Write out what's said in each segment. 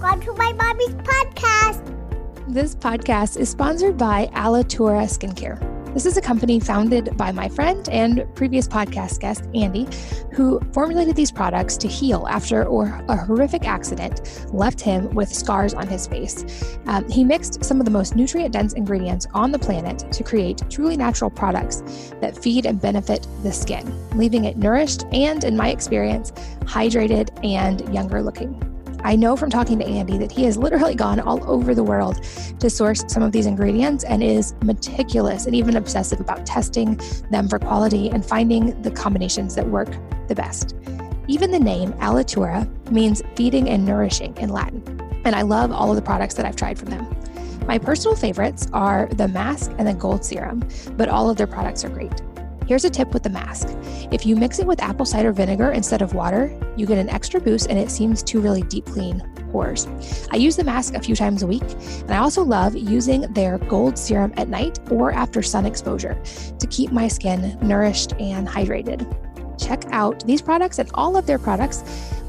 Welcome to my mommy's podcast. This podcast is sponsored by Alitura Skincare. This is a company founded by my friend and previous podcast guest, Andy, who formulated these products to heal after a horrific accident left him with scars on his face. Um, he mixed some of the most nutrient dense ingredients on the planet to create truly natural products that feed and benefit the skin, leaving it nourished and, in my experience, hydrated and younger looking. I know from talking to Andy that he has literally gone all over the world to source some of these ingredients and is meticulous and even obsessive about testing them for quality and finding the combinations that work the best. Even the name Alitura means feeding and nourishing in Latin, and I love all of the products that I've tried from them. My personal favorites are the mask and the gold serum, but all of their products are great. Here's a tip with the mask. If you mix it with apple cider vinegar instead of water, you get an extra boost and it seems to really deep clean pores. I use the mask a few times a week, and I also love using their gold serum at night or after sun exposure to keep my skin nourished and hydrated. Check out these products and all of their products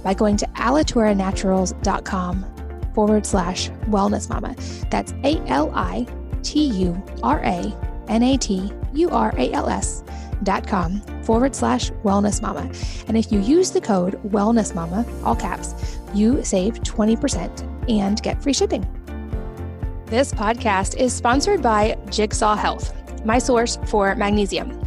by going to alituranaturals.com forward slash wellness mama. That's A L I T U R A N A T U R A L S com forward slash wellness mama. And if you use the code wellness mama, all caps, you save 20% and get free shipping. This podcast is sponsored by Jigsaw Health, my source for magnesium.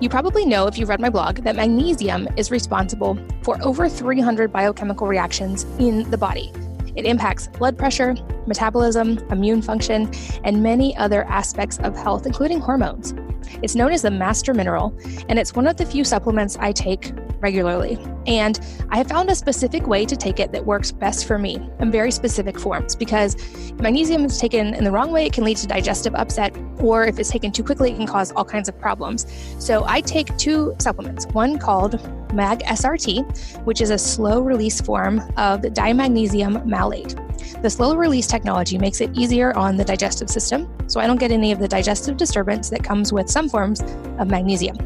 You probably know if you read my blog that magnesium is responsible for over 300 biochemical reactions in the body. It impacts blood pressure, metabolism, immune function, and many other aspects of health, including hormones. It's known as the master mineral, and it's one of the few supplements I take regularly. And I have found a specific way to take it that works best for me in very specific forms because magnesium is taken in the wrong way, it can lead to digestive upset, or if it's taken too quickly, it can cause all kinds of problems. So I take two supplements one called MAG SRT, which is a slow release form of dimagnesium malate. The slow release technology makes it easier on the digestive system, so I don't get any of the digestive disturbance that comes with some forms of magnesium.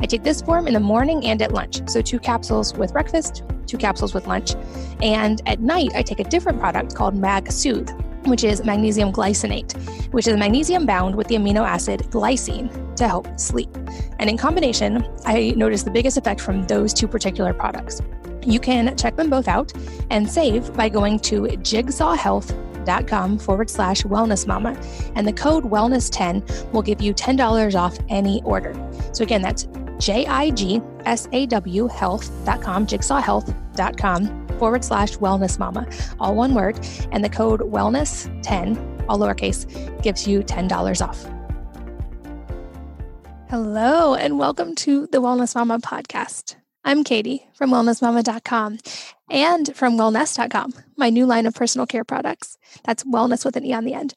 I take this form in the morning and at lunch, so two capsules with breakfast, two capsules with lunch. And at night, I take a different product called Mag Soothe, which is magnesium glycinate, which is magnesium bound with the amino acid glycine to help sleep. And in combination, I notice the biggest effect from those two particular products. You can check them both out and save by going to jigsawhealth.com forward slash wellness mama. And the code wellness10 will give you $10 off any order. So again, that's J I G S A W health.com, jigsawhealth.com forward slash wellness mama, all one word. And the code wellness10, all lowercase, gives you $10 off. Hello, and welcome to the Wellness Mama podcast. I'm Katie from wellnessmama.com and from wellnesse.com, my new line of personal care products. That's wellness with an E on the end.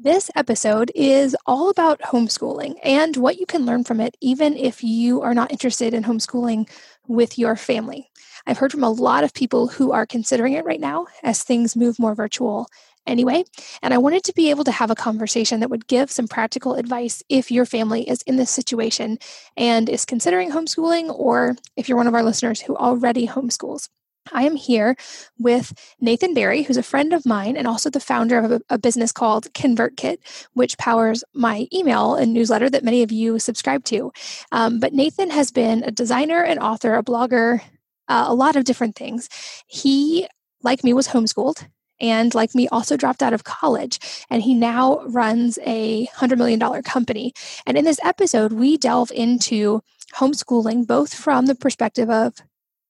This episode is all about homeschooling and what you can learn from it, even if you are not interested in homeschooling with your family. I've heard from a lot of people who are considering it right now as things move more virtual anyway. And I wanted to be able to have a conversation that would give some practical advice if your family is in this situation and is considering homeschooling, or if you're one of our listeners who already homeschools. I am here with Nathan Barry, who's a friend of mine and also the founder of a, a, business called ConvertKit, which powers my email and newsletter that many of you subscribe to. Um, but Nathan has been a designer, an author, a blogger, uh, a lot of different things. He, like me, was homeschooled and like me also dropped out of college and he now runs a $100 million company and in this episode we delve into homeschooling both from the perspective of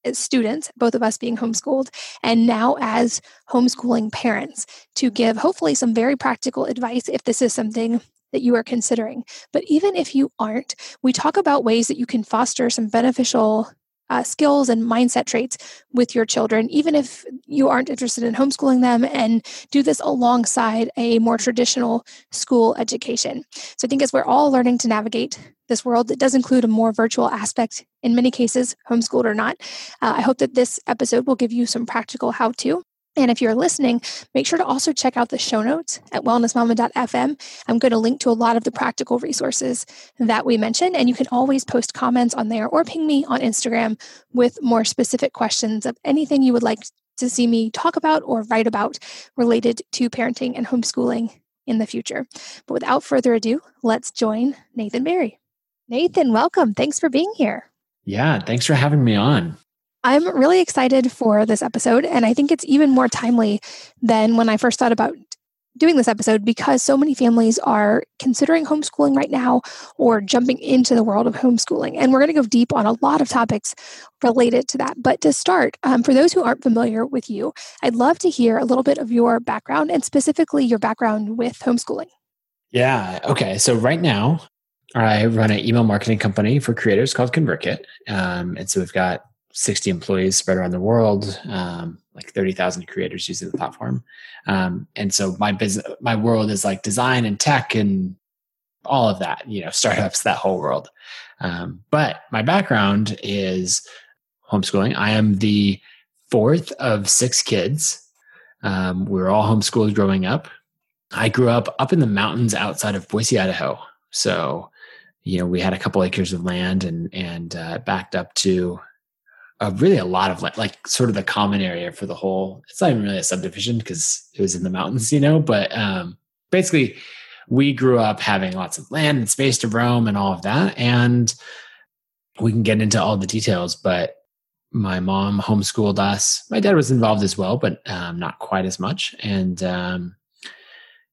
Uh, students, both of us being homeschooled, and now as homeschooling parents to give hopefully some very practical advice if this is something that you are considering. But even if you aren't, we talk about ways that you can foster some beneficial uh, skills and mindset traits with your children, even if you aren't interested in homeschooling them, and do this alongside a more traditional school education. So I think as we're all learning to navigate this world, it does include a more virtual aspect in many cases, homeschooled or not. Uh, I hope that this episode will give you some practical how to. And if you're listening, make sure to also check out the show notes at wellnessmama.fm. I'm going to link to a lot of the practical resources that we mentioned, and you can always post comments on there or ping me on Instagram with more specific questions of anything you would like to see me talk about or write about related to parenting and homeschooling in the future. But without further ado, let's join Nathan Barry. Nathan, welcome. Thanks for being here. Yeah, thanks for having me on. I'm really excited for this episode, and I think it's even more timely than when I first thought about doing this episode because so many families are considering homeschooling right now or jumping into the world of homeschooling. And we're going to go deep on a lot of topics related to that. But to start, um, for those who aren't familiar with you, I'd love to hear a little bit of your background and specifically your background with homeschooling. Yeah. Okay. So right now, I run an email marketing company for creators called ConvertKit. Um, and so we've got 60 employees spread around the world, um, like 30,000 creators using the platform. Um, and so my business, my world is like design and tech and all of that, you know, startups, that whole world. Um, but my background is homeschooling. I am the fourth of six kids. Um, we were all homeschooled growing up. I grew up up in the mountains outside of Boise, Idaho. So, you know, we had a couple acres of land and and uh, backed up to really a lot of like sort of the common area for the whole. It's not even really a subdivision because it was in the mountains, you know. But um, basically, we grew up having lots of land and space to roam and all of that, and we can get into all the details. But my mom homeschooled us. My dad was involved as well, but um, not quite as much. And um,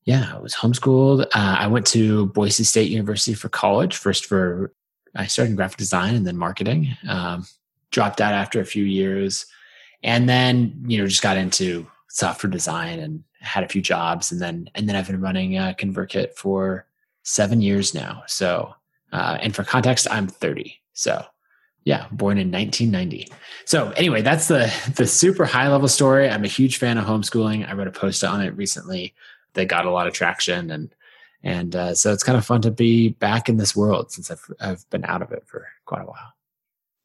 yeah, I was homeschooled. Uh, I went to Boise State University for college, first for I started in graphic design and then marketing. Um, dropped out after a few years. And then you know just got into software design and had a few jobs and then and then i've been running uh, convertkit for seven years now. So uh, and for context i'm 30 so yeah born in 1990 so anyway that's the the super high level story. I'm a huge fan of homeschooling. I wrote a post on it recently that got a lot of traction and and uh, so it's kind of fun to be back in this world since I've, I've been out of it for quite a while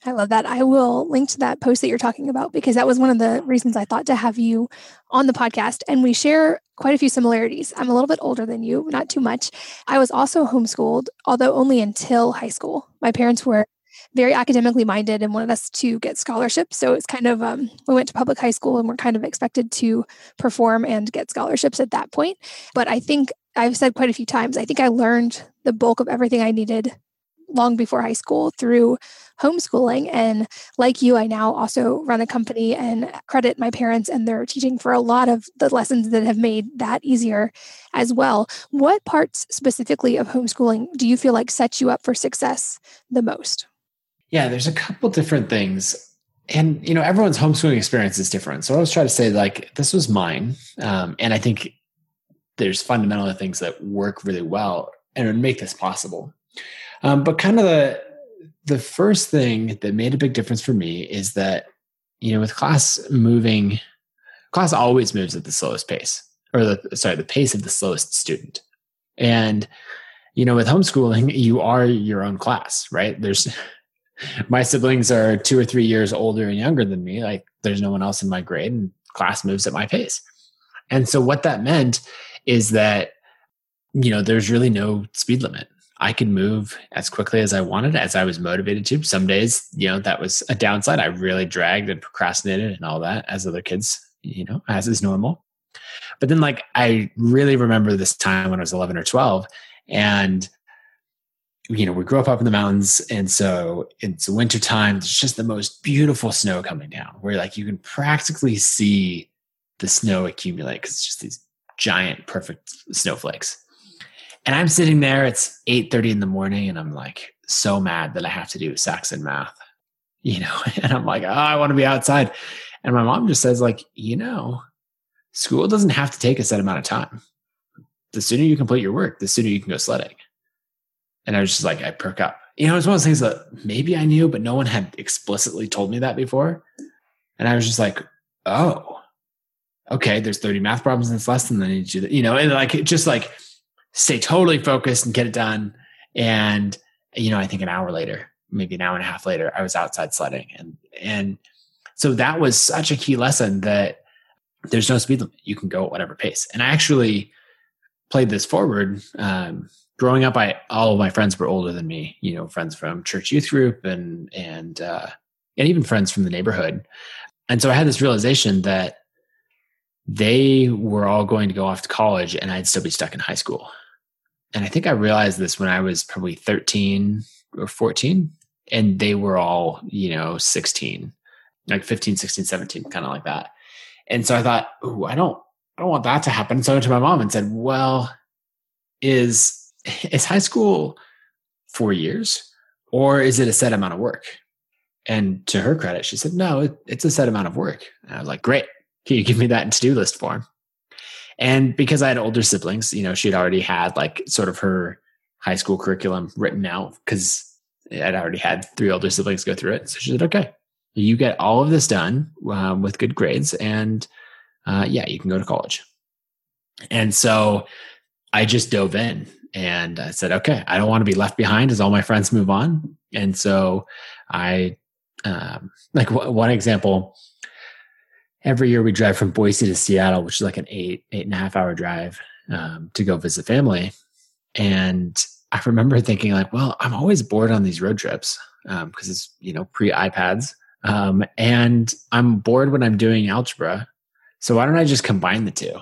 I love that. I will link to that post that you're talking about because that was one of the reasons I thought to have you on the podcast. And we share quite a few similarities. I'm a little bit older than you, not too much. I was also homeschooled, although only until high school. My parents were very academically minded and wanted us to get scholarships. So it's kind of, um, we went to public high school and we're kind of expected to perform and get scholarships at that point. But I think I've said quite a few times, I think I learned the bulk of everything I needed long before high school through homeschooling. And like you, I now also run a company and credit my parents and their teaching for a lot of the lessons that have made that easier as well. What parts specifically of homeschooling do you feel like set you up for success the most? Yeah, there's a couple different things. And you know, everyone's homeschooling experience is different. So I was trying to say, like, this was mine. Um, and I think there's fundamental things that work really well and would make this possible. Um, but kind of the the first thing that made a big difference for me is that you know with class moving, class always moves at the slowest pace, or the sorry, the pace of the slowest student. And you know with homeschooling, you are your own class, right? There's my siblings are two or three years older and younger than me. Like there's no one else in my grade, and class moves at my pace. And so what that meant is that you know there's really no speed limit I could move as quickly as I wanted, as I was motivated to. Some days, you know, that was a downside. I really dragged and procrastinated and all that, as other kids, you know, as is normal. But then, like, I really remember this time when I was 11 or 12, and you know, we grew up up in the mountains, and so it's winter time. There's just the most beautiful snow coming down, where like you can practically see the snow accumulate because it's just these giant, perfect snowflakes. And I'm sitting there, it's 8:30 in the morning, and I'm like so mad that I have to do Saxon math. You know, and I'm like, oh, I want to be outside. And my mom just says, like, you know, school doesn't have to take a set amount of time. The sooner you complete your work, the sooner you can go sledding. And I was just like, I perk up. You know, it's one of those things that maybe I knew, but no one had explicitly told me that before. And I was just like, oh, okay, there's 30 math problems in this lesson. I need to. You know, and like, just like, stay totally focused and get it done. And, you know, I think an hour later, maybe an hour and a half later, I was outside sledding. And, and so that was such a key lesson that there's no speed limit. You can go at whatever pace. And I actually played this forward. Um, growing up, I, all of my friends were older than me, you know, friends from church youth group and, and, uh, and even friends from the neighborhood. And so I had this realization that they were all going to go off to college and I'd still be stuck in high school. And I think I realized this when I was probably 13 or 14 and they were all, you know, 16, like 15, 16, 17, kind of like that. And so I thought, oh, I don't, I don't want that to happen. So I went to my mom and said, well, is, is high school four years or is it a set amount of work? And to her credit, she said, no, it, it's a set amount of work. And I was like, great. Can you give me that in to-do list form? And because I had older siblings, you know, she had already had like sort of her high school curriculum written out because I'd already had three older siblings go through it. So she said, okay, you get all of this done um, with good grades and uh, yeah, you can go to college. And so I just dove in and I said, okay, I don't want to be left behind as all my friends move on. And so I, um, like w- one example, every year we drive from Boise to Seattle, which is like an eight, eight and a half hour drive um, to go visit family. And I remember thinking like, well, I'm always bored on these road trips because um, it's, you know, pre iPads. Um, and I'm bored when I'm doing algebra. So why don't I just combine the two?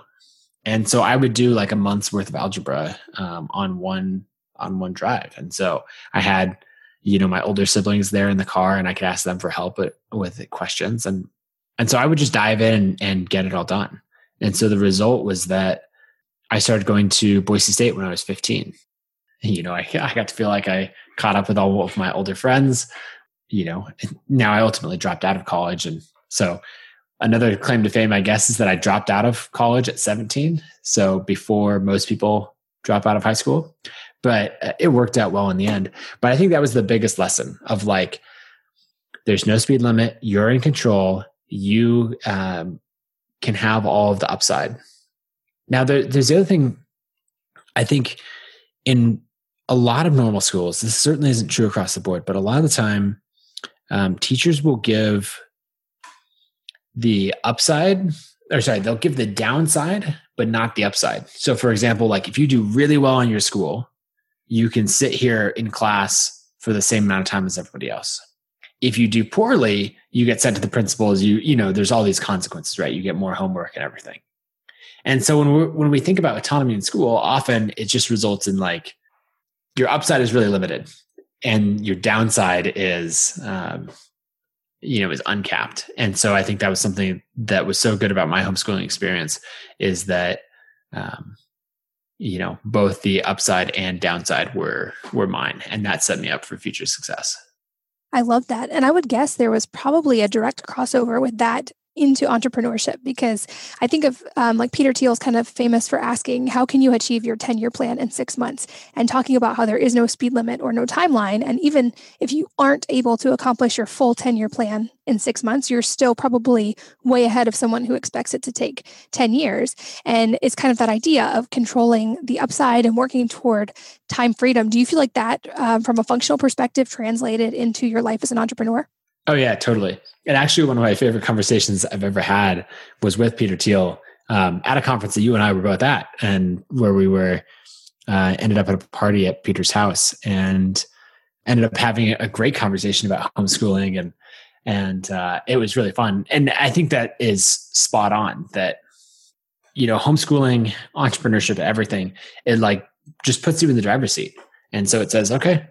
And so I would do like a month's worth of algebra um, on one on one drive. And so I had, you know, my older siblings there in the car, and I could ask them for help with, with questions. And and so I would just dive in and, and get it all done. And so the result was that I started going to Boise State when I was 15. You know, I, I got to feel like I caught up with all of my older friends. You know, now I ultimately dropped out of college. And so another claim to fame, I guess, is that I dropped out of college at 17. So before most people drop out of high school, but uh, it worked out well in the end. But I think that was the biggest lesson of like, there's no speed limit. You're in control you um, can have all of the upside. Now, there, there's the other thing I think in a lot of normal schools, this certainly isn't true across the board, but a lot of the time, um, teachers will give the upside, or sorry, they'll give the downside, but not the upside. So, for example, like if you do really well in your school, you can sit here in class for the same amount of time as everybody else if you do poorly, you get sent to the principals. You you know there's all these consequences, right? You get more homework and everything. And so when we when we think about autonomy in school, often it just results in like your upside is really limited, and your downside is um, you know is uncapped. And so I think that was something that was so good about my homeschooling experience is that um, you know both the upside and downside were were mine, and that set me up for future success. I love that. And I would guess there was probably a direct crossover with that into entrepreneurship because I think of um, like Peter Thiel's kind of famous for asking, How can you achieve your 10 year plan in six months? And talking about how there is no speed limit or no timeline. And even if you aren't able to accomplish your full 10 year plan in six months, you're still probably way ahead of someone who expects it to take 10 years. And it's kind of that idea of controlling the upside and working toward time freedom. Do you feel like that, uh, from a functional perspective, translated into your life as an entrepreneur? Oh yeah, totally. And actually, one of my favorite conversations I've ever had was with Peter Thiel um, at a conference that you and I were both at, and where we were uh, ended up at a party at Peter's house, and ended up having a great conversation about homeschooling, and and uh, it was really fun. And I think that is spot on. That you know, homeschooling, entrepreneurship, everything, it like just puts you in the driver's seat, and so it says, okay,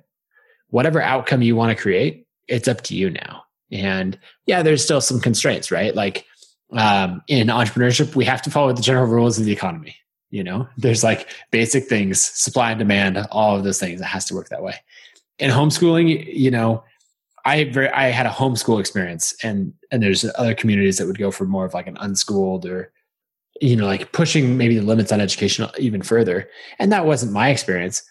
whatever outcome you want to create, it's up to you now and yeah, there's still some constraints, right? Like um, in entrepreneurship, we have to follow the general rules of the economy. You know, there's like basic things, supply and demand, all of those things. It has to work that way. In homeschooling, you know, I very, I had a homeschool experience, and and there's other communities that would go for more of like an unschooled or you know like pushing maybe the limits on education even further. And that wasn't my experience,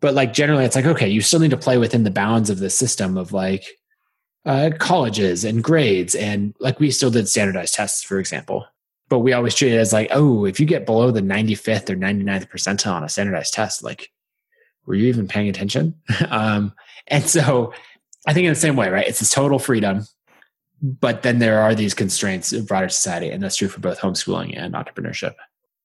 but like generally, it's like okay, you still need to play within the bounds of the system of like uh, colleges and grades and like we still did standardized tests for example. But we always treat it as like oh if you get below the 95th or 99th percentile on a standardized test like were you even paying attention? Um, and so i think in the same way right? It's this total freedom but then there are these constraints of broader society and that's true for both homeschooling and entrepreneurship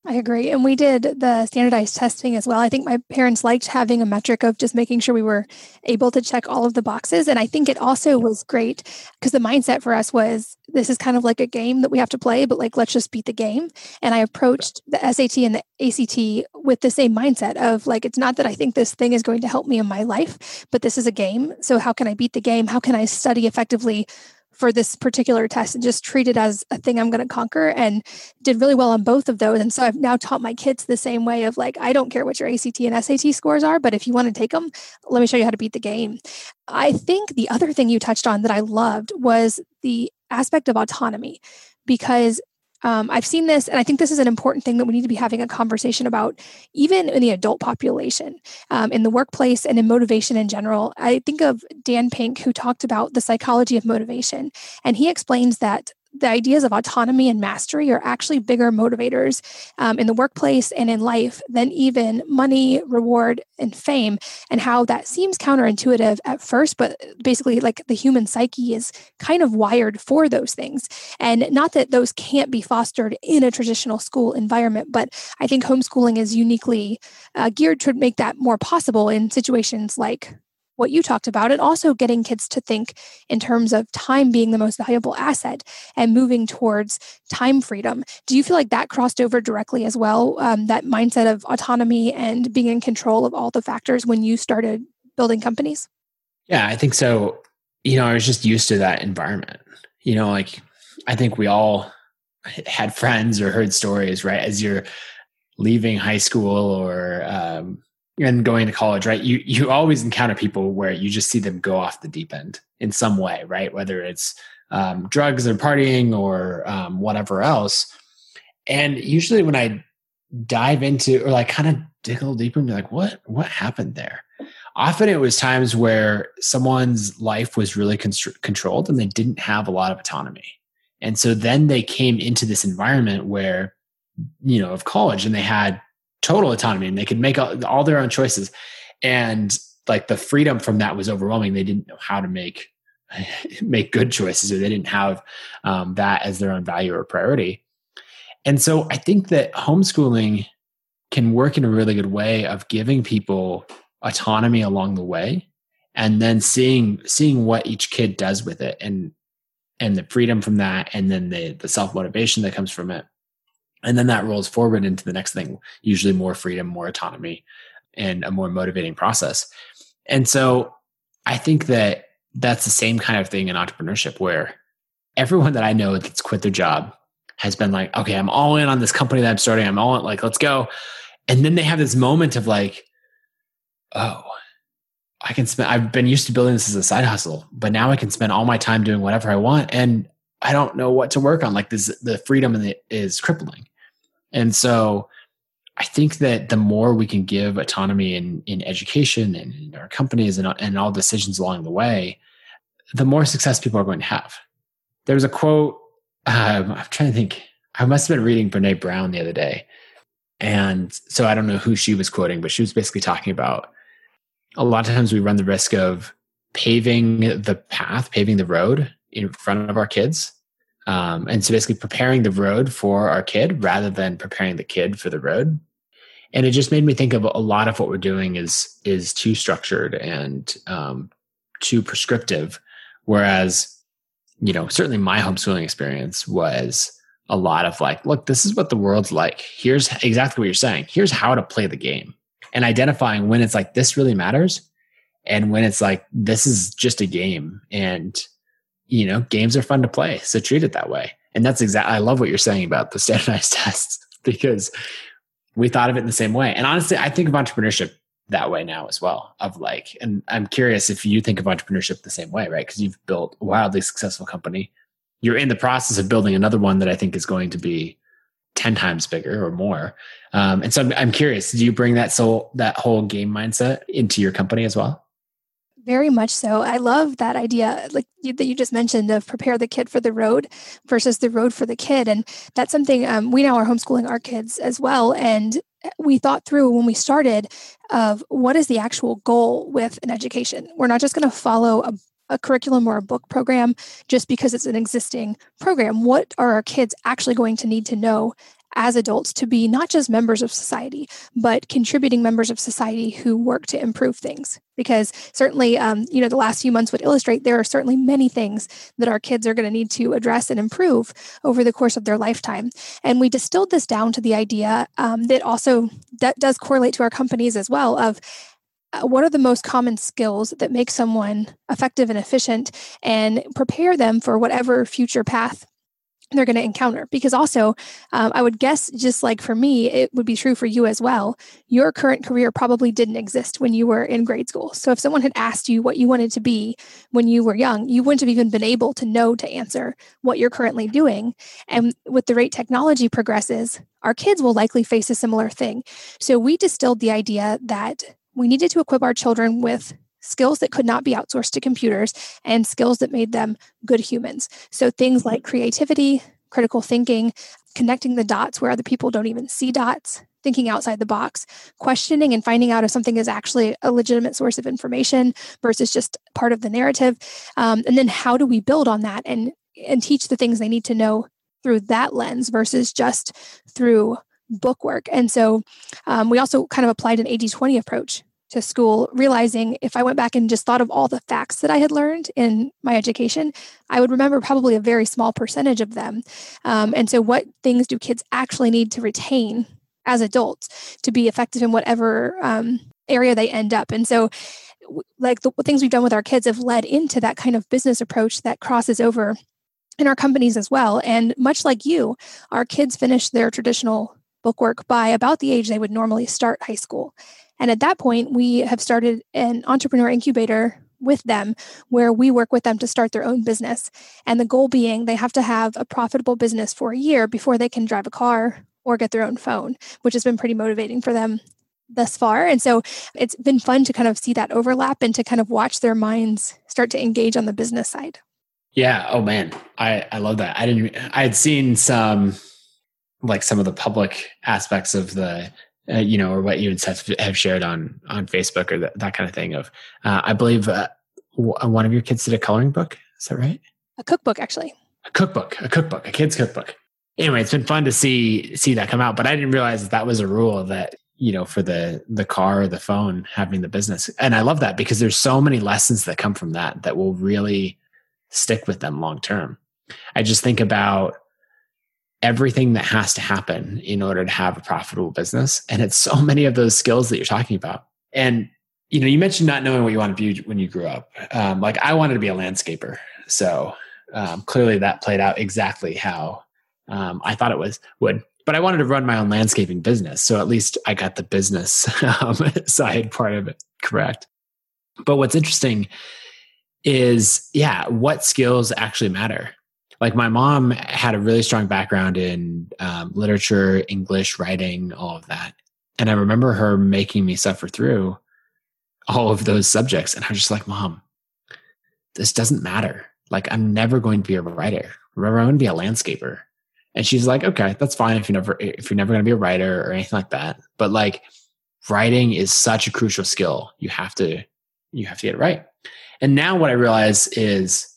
I agree. And we did the standardized testing as well. I think my parents liked having a metric of just making sure we were able to check all of the boxes. And I think it also was great because the mindset for us was this is kind of like a game that we have to play, but like let's just beat the game. And I approached the SAT and the ACT with the same mindset of like, it's not that I think this thing is going to help me in my life, but this is a game. So how can I beat the game? How can I study effectively for this particular test and just treat it as a thing I'm going to conquer and did really well on both of those. And so I've now taught my kids the same way of like, I don't care what your ACT and SAT scores are, but if you want to take them, let me show you how to beat the game. I think the other thing you touched on that I loved was the aspect of autonomy because um, I've seen this, and I think this is an important thing that we need to be having a conversation about, even in the adult population, um, in the workplace, and in motivation in general. I think of Dan Pink, who talked about the psychology of motivation, and he explains that the ideas of autonomy and mastery are actually bigger motivators um, in the workplace and in life than even money, reward, and fame. And how that seems counterintuitive at first, but basically, like the human psyche is kind of wired for those things. And not that those can't be fostered in a traditional school environment, but I think homeschooling is uniquely uh, geared to make that more possible in situations like what you talked about, and also getting kids to think in terms of time being the most valuable asset and moving towards time freedom. Do you feel like that crossed over directly as well? Um, that mindset of autonomy and being in control of all the factors when you started building companies? Yeah, I think so. You know, I was just used to that environment. You know, like I think we all had friends or heard stories, right? As you're leaving high school or um, and going to college, right? You you always encounter people where you just see them go off the deep end in some way, right? Whether it's um, drugs or partying or um, whatever else. And usually, when I dive into or like kind of dig a little deeper and be like, what what happened there? Often it was times where someone's life was really constr- controlled and they didn't have a lot of autonomy. And so then they came into this environment where, you know, of college and they had total autonomy and they could make all, all their own choices. And like the freedom from that was overwhelming. They didn't know how to make make good choices or they didn't have um, that as their own value or priority. And so I think that homeschooling can work in a really good way of giving people autonomy along the way and then seeing seeing what each kid does with it and and the freedom from that and then the the self motivation that comes from it and then that rolls forward into the next thing, usually more freedom, more autonomy, and a more motivating process. And so I think that that's the same kind of thing in entrepreneurship where everyone that I know that's quit their job has been like, okay, I'm all in on this company that I'm starting. I'm all in, like, let's go. And then they have this moment of like, oh, I can spend, I've been used to building this as a side hustle, but now I can spend all my time doing whatever I want. And I don't know what to work on. Like this, the freedom is crippling. And so I think that the more we can give autonomy in, in education and in our companies and, and all decisions along the way, the more success people are going to have. There was a quote, um, I'm trying to think, I must have been reading Brene Brown the other day. And so I don't know who she was quoting, but she was basically talking about a lot of times we run the risk of paving the path, paving the road in front of our kids. Um, and so basically preparing the road for our kid rather than preparing the kid for the road. And it just made me think of a lot of what we're doing is is too structured and um, too prescriptive. Whereas, you know, certainly my homeschooling experience was a lot of like, look, this is what the world's like. Here's exactly what you're saying. Here's how to play the game. And identifying when it's like this really matters and when it's like this is just a game and you know, games are fun to play. So treat it that way. And that's exactly, I love what you're saying about the standardized tests because we thought of it in the same way. And honestly, I think of entrepreneurship that way now as well of like, and I'm curious if you think of entrepreneurship the same way, right? Because you've built a wildly successful company. You're in the process of building another one that I think is going to be 10 times bigger or more. Um, and so I'm, I'm curious, do you bring that soul, that whole game mindset into your company as well? Very much so. I love that idea, like you, that you just mentioned, of prepare the kid for the road versus the road for the kid, and that's something um, we now are homeschooling our kids as well. And we thought through when we started of what is the actual goal with an education. We're not just going to follow a a curriculum or a book program just because it's an existing program. What are our kids actually going to need to know as adults to be not just members of society, but contributing members of society who work to improve things. Because certainly, um, you know, the last few months would illustrate there are certainly many things that our kids are going to need to address and improve over the course of their lifetime. And we distilled this down to the idea um, that also that does correlate to our companies as well of uh, what are the most common skills that make someone effective and efficient and prepare them for whatever future path they're going to encounter. Because also um, i would guess just like for me it would be true for you as well your current career probably didn't exist when you were in grade school. So if someone had asked you what you wanted to be when you were young you wouldn't have even been able to know to answer what you're currently doing. And with the rate technology progresses our kids will likely face a similar thing. So we distilled the idea that we needed to equip our children with skills that could not be outsourced to computers and skills that made them good humans. So things like creativity, critical thinking, connecting the dots where other people don't even see dots, thinking outside the box, questioning and finding out if something is actually a legitimate source of information versus just part of the narrative. Um, and then how do we build on that and and teach the things they need to know through that lens versus just through book work. And so um, we also kind of applied an 80 20 approach to school, realizing if I went back and just thought of all the facts that I had learned in my education, I would remember probably a very small percentage of them. Um, and so, what things do kids actually need to retain as adults to be effective in whatever um, area they end up? And so, like the things we've done with our kids have led into that kind of business approach that crosses over in our companies as well. And much like you, our kids finish their traditional bookwork by about the age they would normally start high school. And at that point, we have started an entrepreneur incubator with them where we work with them to start their own business. And the goal being they have to have a profitable business for a year before they can drive a car or get their own phone, which has been pretty motivating for them thus far. And so it's been fun to kind of see that overlap and to kind of watch their minds start to engage on the business side. Yeah. Oh man. I, I love that. I didn't, I had seen some, like some of the public aspects of the uh, you know, or what you and Seth have shared on on Facebook or that, that kind of thing. Of, uh, I believe uh, one of your kids did a coloring book. Is that right? A cookbook, actually. A cookbook, a cookbook, a kid's cookbook. Anyway, it's been fun to see see that come out, but I didn't realize that that was a rule that you know for the the car or the phone having the business, and I love that because there's so many lessons that come from that that will really stick with them long term. I just think about everything that has to happen in order to have a profitable business. And it's so many of those skills that you're talking about. And, you know, you mentioned not knowing what you want to be when you grew up. Um, like I wanted to be a landscaper. So um, clearly that played out exactly how um, I thought it was would. But I wanted to run my own landscaping business. So at least I got the business um, side part of it correct. But what's interesting is, yeah, what skills actually matter like my mom had a really strong background in um, literature, English, writing, all of that. And I remember her making me suffer through all of those subjects. And I was just like, Mom, this doesn't matter. Like, I'm never going to be a writer. Remember, I'm going to be a landscaper. And she's like, okay, that's fine if you never if you're never going to be a writer or anything like that. But like, writing is such a crucial skill. You have to you have to get it right. And now what I realize is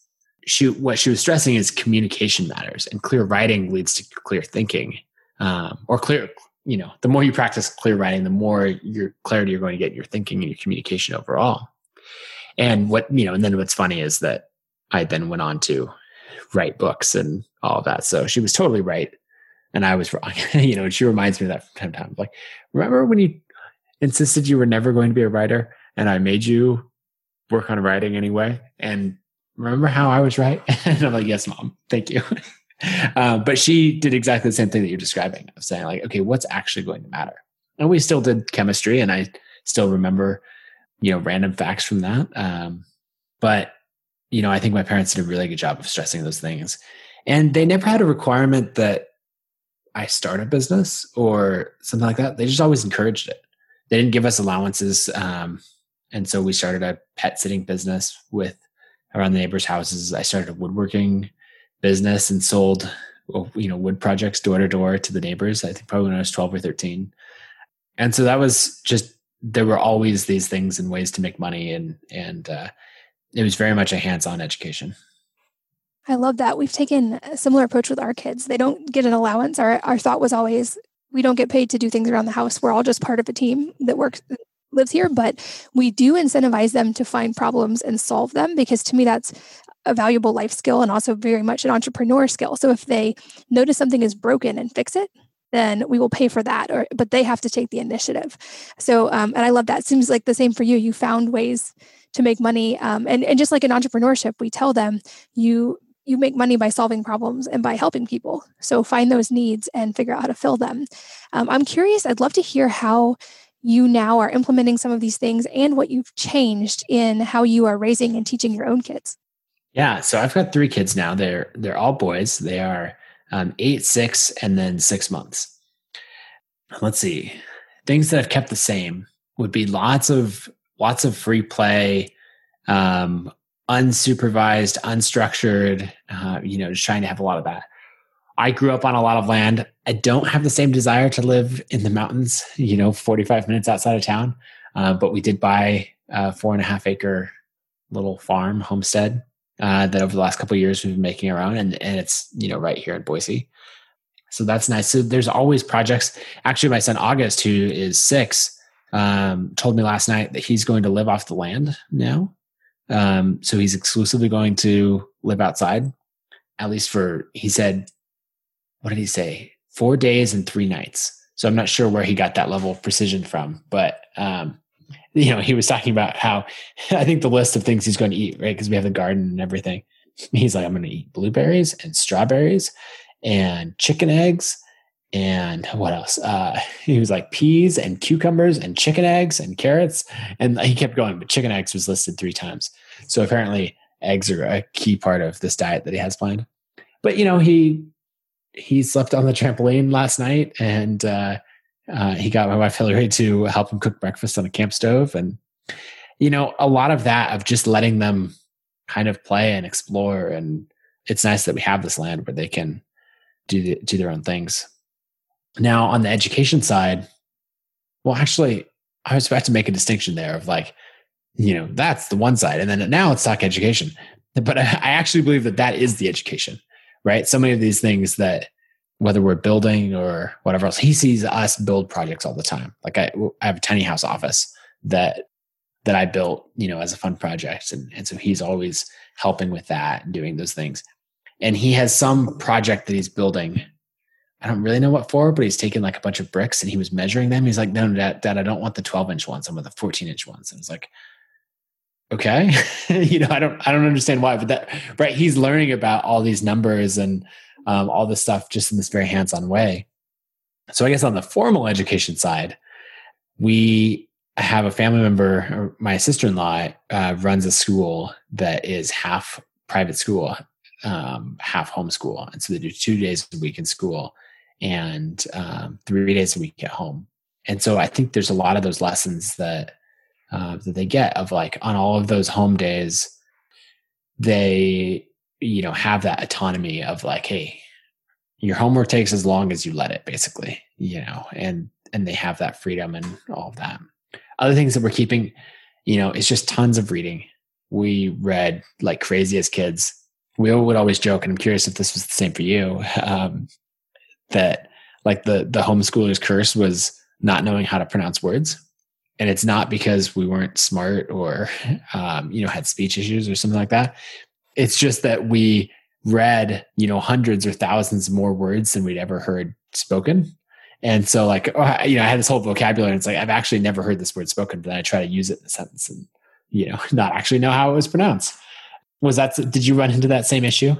she what she was stressing is communication matters and clear writing leads to clear thinking um, or clear you know the more you practice clear writing the more your clarity you're going to get in your thinking and your communication overall. And what you know and then what's funny is that i then went on to write books and all of that. So she was totally right. And i was wrong. You know and she reminds me of that from time to time. Like remember when you insisted you were never going to be a writer and i made you work on writing anyway? And remember how I was right? and I'm like, yes, mom, thank you. uh, but she did exactly the same thing that you're describing of saying like, okay, what's actually going to matter? And we still did chemistry and I still remember, you know, random facts from that. Um, but, you know, I think my parents did a really good job of stressing those things. And they never had a requirement that I start a business or something like that. They just always encouraged it. They didn't give us allowances. Um, and so we started a pet sitting business with around the neighbors' houses. I started a woodworking business and sold, you know, wood projects door to door to the neighbors. I think probably when I was 12 or 13. And so that was just, there were always these things and ways to make money. And, and, uh, it was very much a hands-on education. I love that. We've taken a similar approach with our kids. They don't get an allowance. Our our thought was always we don't get paid to do things around the house. We're all just part of a team that works lives here, but we do incentivize them to find problems and solve them because to me that's a valuable life skill and also very much an entrepreneur skill. So if they notice something is broken and fix it, then we will pay for that or but they have to take the initiative. So um, and i love that. Seems like the same for you. You found ways to make money um, and, and just like in entrepreneurship we tell them you you make money by solving problems and by helping people. So find those needs and figure out how to fill them. Um, i'm curious i'd love to hear how you now are implementing some of these things and what you've changed in how you are raising and teaching your own kids yeah so i've got three kids now they're they're all boys they are um, eight, six, and then six months. Let's see. Things that I've kept the same would be lots of lots of free play, um, unsupervised, unstructured. Uh, you know, just trying to have a lot of that. I grew up on a lot of land. I don't have the same desire to live in the mountains. You know, forty-five minutes outside of town. Uh, but we did buy a four and a half acre little farm homestead uh, that over the last couple years we've been making our own, and and it's you know right here in Boise. So that's nice. So there's always projects. Actually, my son August, who is six, um, told me last night that he's going to live off the land now. Um, so he's exclusively going to live outside, at least for he said. What did he say? Four days and three nights. So I'm not sure where he got that level of precision from, but um, you know, he was talking about how I think the list of things he's going to eat, right? Because we have the garden and everything. He's like, I'm going to eat blueberries and strawberries and chicken eggs and what else? Uh, he was like peas and cucumbers and chicken eggs and carrots. And he kept going, but chicken eggs was listed three times. So apparently, eggs are a key part of this diet that he has planned. But you know, he he slept on the trampoline last night and uh, uh, he got my wife Hillary to help him cook breakfast on a camp stove, and you know, a lot of that of just letting them kind of play and explore. And it's nice that we have this land where they can do the, do their own things. Now, on the education side, well, actually, I was about to make a distinction there of like, you know, that's the one side, and then now let's talk education. But I actually believe that that is the education, right? So many of these things that whether we're building or whatever else, he sees us build projects all the time. Like I, I have a tiny house office that that I built, you know, as a fun project, and and so he's always helping with that and doing those things. And he has some project that he's building. I don't really know what for, but he's taken like a bunch of bricks and he was measuring them. He's like, "No, Dad, Dad I don't want the 12 inch ones. I want the 14 inch ones." And it's like, okay, you know, I don't, I don't understand why, but that right. He's learning about all these numbers and um, all this stuff just in this very hands-on way. So I guess on the formal education side, we have a family member, my sister-in-law uh, runs a school that is half private school, um, half homeschool, and so they do two days a week in school and um, three days a week at home. And so I think there's a lot of those lessons that uh, that they get of like on all of those home days, they you know have that autonomy of like hey your homework takes as long as you let it basically you know and and they have that freedom and all of that. Other things that we're keeping you know it's just tons of reading. We read like crazy as kids. We would always joke and i'm curious if this was the same for you um, that like the the homeschooler's curse was not knowing how to pronounce words and it's not because we weren't smart or um, you know had speech issues or something like that it's just that we read, you know, hundreds or thousands more words than we'd ever heard spoken. And so, like, oh, you know, I had this whole vocabulary. And it's like I've actually never heard this word spoken, but then I try to use it in a sentence and, you know, not actually know how it was pronounced. Was that? Did you run into that same issue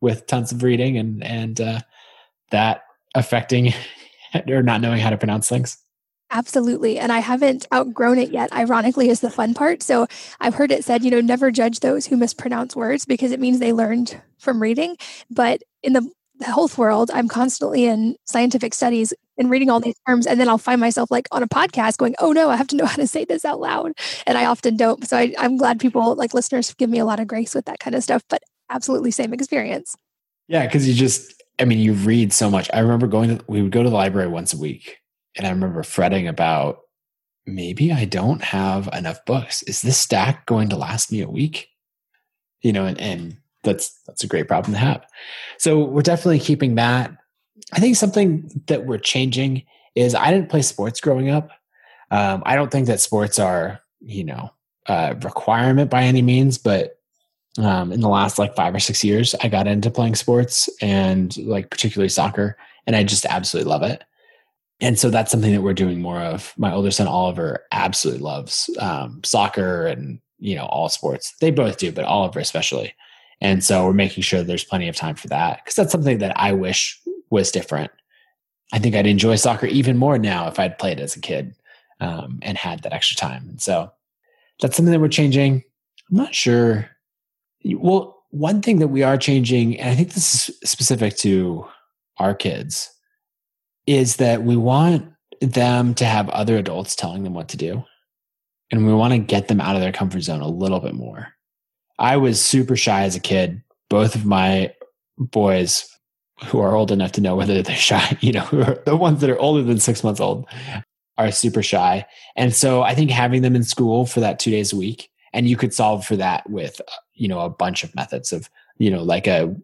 with tons of reading and and uh, that affecting or not knowing how to pronounce things? Absolutely. And I haven't outgrown it yet, ironically, is the fun part. So I've heard it said, you know, never judge those who mispronounce words because it means they learned from reading. But in the health world, I'm constantly in scientific studies and reading all these terms. And then I'll find myself like on a podcast going, oh no, I have to know how to say this out loud. And I often don't. So I, I'm glad people like listeners give me a lot of grace with that kind of stuff, but absolutely same experience. Yeah. Cause you just, I mean, you read so much. I remember going to, we would go to the library once a week and I remember fretting about maybe I don't have enough books. Is this stack going to last me a week? You know, and, and that's that's a great problem to have. So we're definitely keeping that. I think something that we're changing is I didn't play sports growing up. Um, I don't think that sports are you know a requirement by any means, but um, in the last like five or six years, I got into playing sports and like particularly soccer, and I just absolutely love it. And so that's something that we're doing more of. My older son Oliver absolutely loves um, soccer and you know all sports. They both do, but Oliver especially. And so we're making sure there's plenty of time for that because that's something that I wish was different. I think I'd enjoy soccer even more now if I'd played as a kid um, and had that extra time. And so that's something that we're changing. I'm not sure. Well, one thing that we are changing, and I think this is specific to our kids, is that we want them to have other adults telling them what to do. And we want to get them out of their comfort zone a little bit more. I was super shy as a kid. Both of my boys who are old enough to know whether they're shy, you know, the ones that are older than six months old are super shy. And so I think having them in school for that two days a week, and you could solve for that with, you know, a bunch of methods of, you know, like a,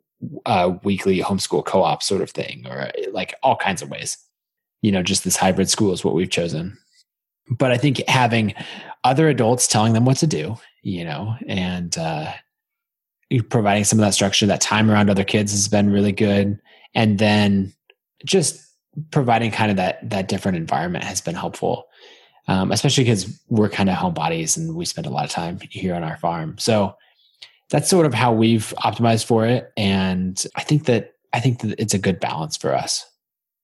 a weekly homeschool co-op sort of thing, or like all kinds of ways. You know, just this hybrid school is what we've chosen. But I think having other adults telling them what to do you know, and uh, providing some of that structure, that time around other kids has been really good. And then just providing kind of that that different environment has been helpful, um, especially because we're kind of homebodies and we spend a lot of time here on our farm. So that's sort of how we've optimized for it, and I think that I think that it's a good balance for us.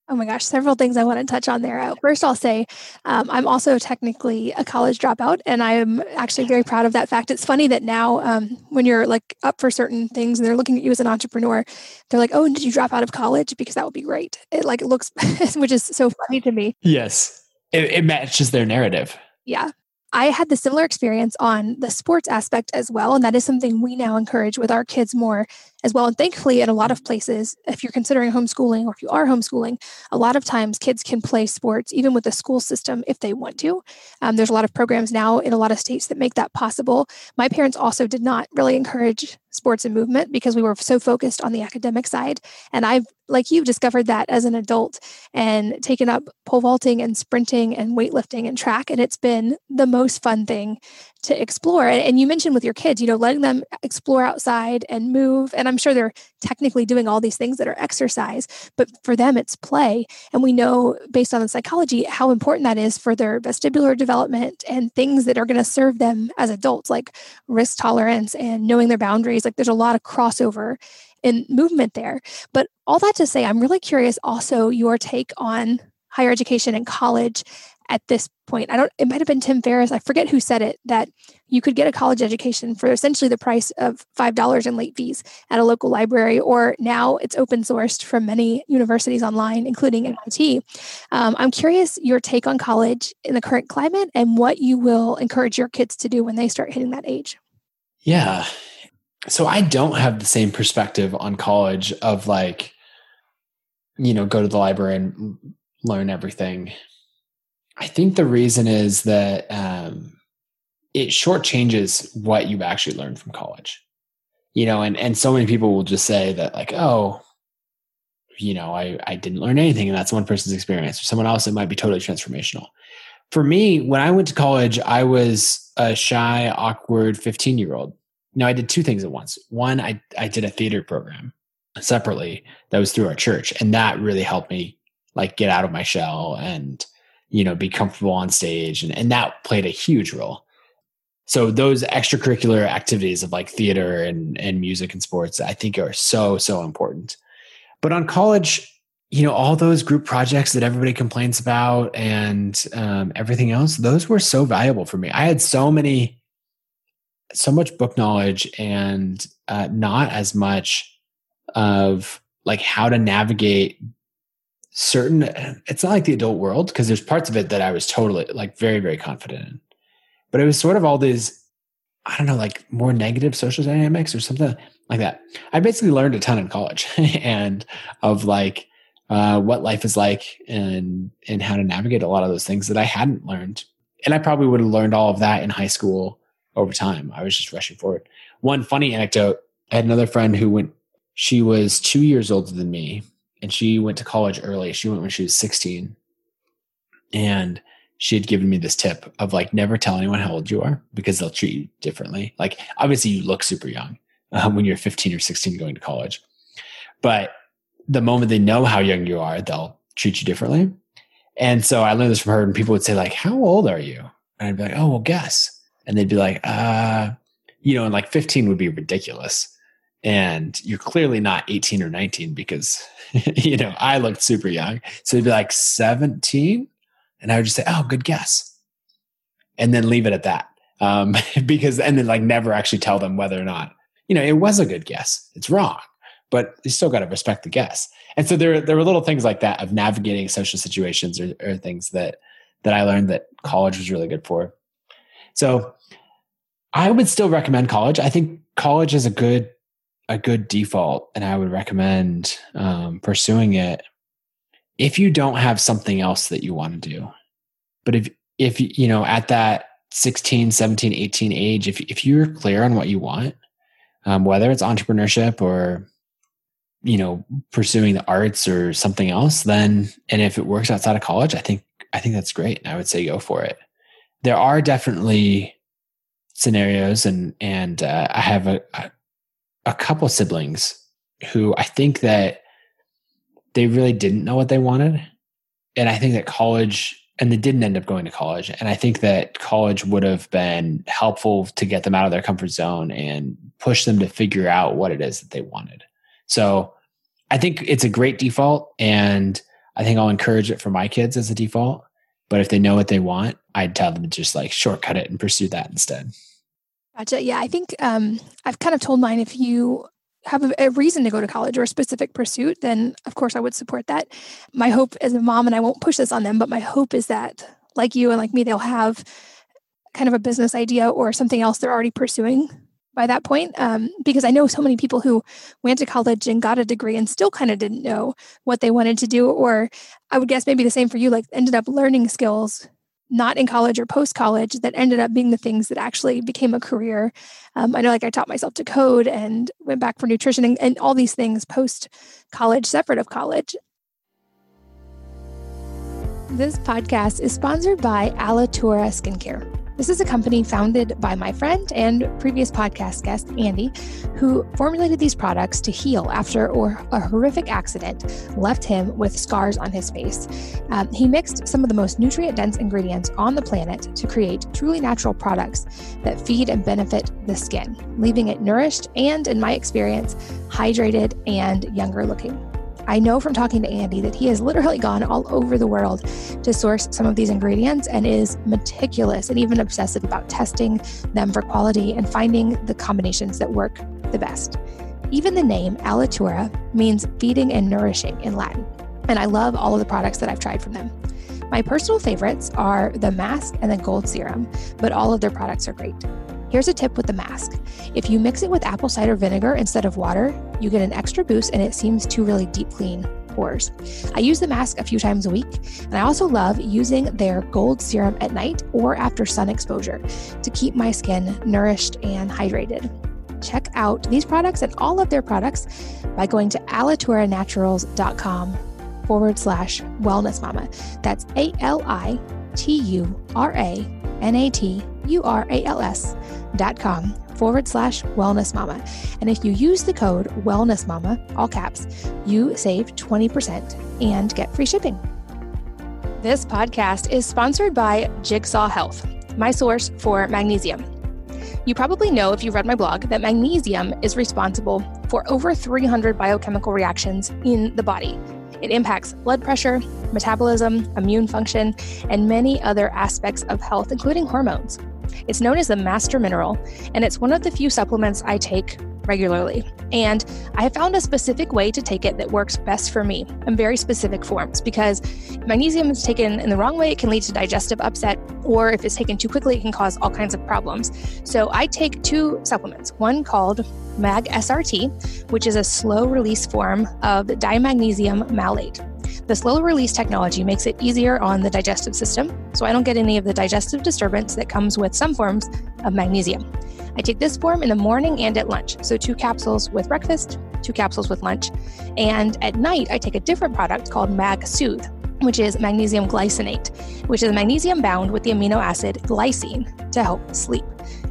Oh my gosh, several things I want to touch on there. First, I'll say um, I'm also technically a college dropout, and I'm actually very proud of that fact. It's funny that now, um, when you're like up for certain things and they're looking at you as an entrepreneur, they're like, "Oh, did you drop out of college? Because that would be great." It like it looks, which is so funny to me. Yes, it, it matches their narrative. Yeah, I had the similar experience on the sports aspect as well. And that is something we now encourage with our kids more as well. And thankfully, in a lot of places, if you're considering homeschooling or if you are homeschooling, a lot of times kids can play sports even with the school system if they want to. Um, there's a lot of programs now in a lot of states that make that possible. My parents also did not really encourage sports and movement because we were so focused on the academic side. And I've, like you, discovered that as an adult and taken up pole vaulting and sprinting and weightlifting and track. And it's been the most fun thing to explore. And you mentioned with your kids, you know, letting them explore outside and move. And I'm sure they're technically doing all these things that are exercise, but for them, it's play. And we know based on the psychology how important that is for their vestibular development and things that are going to serve them as adults, like risk tolerance and knowing their boundaries. Like there's a lot of crossover in movement there. But all that to say, I'm really curious also your take on higher education and college at this point. I don't, it might have been Tim Ferriss. I forget who said it that you could get a college education for essentially the price of $5 in late fees at a local library, or now it's open sourced from many universities online, including MIT. Um, I'm curious your take on college in the current climate and what you will encourage your kids to do when they start hitting that age. Yeah. So I don't have the same perspective on college of like, you know, go to the library and learn everything I think the reason is that um, it shortchanges what you've actually learned from college. You know, and and so many people will just say that like, oh, you know, I I didn't learn anything, and that's one person's experience. For someone else, it might be totally transformational. For me, when I went to college, I was a shy, awkward 15 year old. Now, I did two things at once. One, I I did a theater program separately that was through our church, and that really helped me like get out of my shell and you know, be comfortable on stage. And, and that played a huge role. So those extracurricular activities of like theater and, and music and sports, I think are so, so important. But on college, you know, all those group projects that everybody complains about and um, everything else, those were so valuable for me. I had so many, so much book knowledge and uh, not as much of like how to navigate certain it's not like the adult world because there's parts of it that I was totally like very very confident in. But it was sort of all these I don't know like more negative social dynamics or something like that. I basically learned a ton in college and of like uh, what life is like and and how to navigate a lot of those things that I hadn't learned. And I probably would have learned all of that in high school over time. I was just rushing forward. One funny anecdote I had another friend who went, she was two years older than me, and she went to college early. She went when she was 16. And she had given me this tip of like never tell anyone how old you are because they'll treat you differently. Like obviously you look super young um, when you're 15 or 16 going to college, but the moment they know how young you are, they'll treat you differently. And so I learned this from her, and people would say like, "How old are you?" And I'd be like, "Oh, well, guess." And they'd be like, "Uh, you know," and like 15 would be ridiculous, and you're clearly not 18 or 19 because you know I looked super young. So they'd be like 17 and I would just say, "Oh, good guess," and then leave it at that. Um, because and then like never actually tell them whether or not you know it was a good guess. It's wrong, but you still got to respect the guess. And so there there were little things like that of navigating social situations or, or things that that I learned that college was really good for. So I would still recommend college. I think college is a good a good default, and I would recommend um, pursuing it if you don't have something else that you want to do but if if you know at that 16 17 18 age if if you're clear on what you want um, whether it's entrepreneurship or you know pursuing the arts or something else then and if it works outside of college i think i think that's great and i would say go for it there are definitely scenarios and and uh, i have a, a a couple siblings who i think that they really didn't know what they wanted. And I think that college, and they didn't end up going to college. And I think that college would have been helpful to get them out of their comfort zone and push them to figure out what it is that they wanted. So I think it's a great default. And I think I'll encourage it for my kids as a default. But if they know what they want, I'd tell them to just like shortcut it and pursue that instead. Gotcha. Yeah, I think um, I've kind of told mine if you have a, reason to go to college or a specific pursuit, then of course I would support that. My hope as a mom, and I won't push this on them, but my hope is that, like you and like me, they'll have kind of a business idea or something else they're already pursuing by that point. Um, because I know so many people who went to college and got a degree and still kind of didn't know what they wanted to do. Or I would guess maybe the same for you, like ended up learning skills not in college or post college that ended up being the things that actually became a career. Um, I know, like, I taught myself to code and went back for nutrition and, and all these things post college, separate of college. This podcast is sponsored by Alitura Skincare. This is a company founded by my friend and previous podcast guest, Andy, who formulated these products to heal after a horrific accident left him with scars on his face. Um, he mixed some of the most nutrient dense ingredients on the planet to create truly natural products that feed and benefit the skin, leaving it nourished and, in my experience, hydrated and younger looking. I know from talking to Andy that he has literally gone all over the world to source some of these ingredients and is meticulous and even obsessive about testing them for quality and finding the combinations that work the best. Even the name Alitura means feeding and nourishing in Latin, and I love all of the products that I've tried from them. My personal favorites are the mask and the gold serum, but all of their products are great. Here's a tip with the mask. If you mix it with apple cider vinegar instead of water, you get an extra boost and it seems to really deep clean pores. I use the mask a few times a week, and I also love using their gold serum at night or after sun exposure to keep my skin nourished and hydrated. Check out these products and all of their products by going to alituranaturals.com forward slash wellness mama. That's A L I T U R A N A T U R A L S dot com forward slash wellness mama. And if you use the code wellness mama, all caps, you save 20% and get free shipping. This podcast is sponsored by Jigsaw Health, my source for magnesium. You probably know if you've read my blog that magnesium is responsible for over 300 biochemical reactions in the body. It impacts blood pressure, metabolism, immune function, and many other aspects of health, including hormones. It's known as the master mineral, and it's one of the few supplements I take regularly. And I have found a specific way to take it that works best for me in very specific forms because magnesium is taken in the wrong way, it can lead to digestive upset, or if it's taken too quickly, it can cause all kinds of problems. So I take two supplements one called Mag SRT, which is a slow release form of dimagnesium malate. The slow release technology makes it easier on the digestive system, so I don't get any of the digestive disturbance that comes with some forms of magnesium. I take this form in the morning and at lunch. So, two capsules with breakfast, two capsules with lunch. And at night, I take a different product called Mag Soothe, which is magnesium glycinate, which is magnesium bound with the amino acid glycine to help sleep.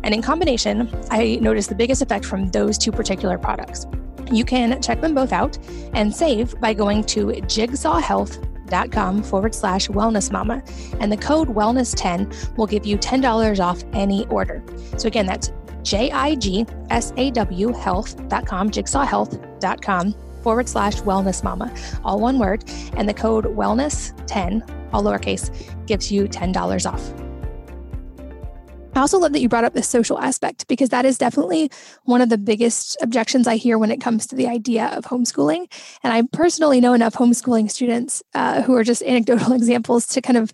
And in combination, I notice the biggest effect from those two particular products. You can check them both out and save by going to jigsawhealth.com forward slash wellness mama. And the code wellness10 will give you $10 off any order. So again, that's J I G S A W health.com, jigsawhealth.com forward slash wellness mama, all one word. And the code wellness10, all lowercase, gives you $10 off. I also love that you brought up the social aspect because that is definitely one of the biggest objections I hear when it comes to the idea of homeschooling. And I personally know enough homeschooling students uh, who are just anecdotal examples to kind of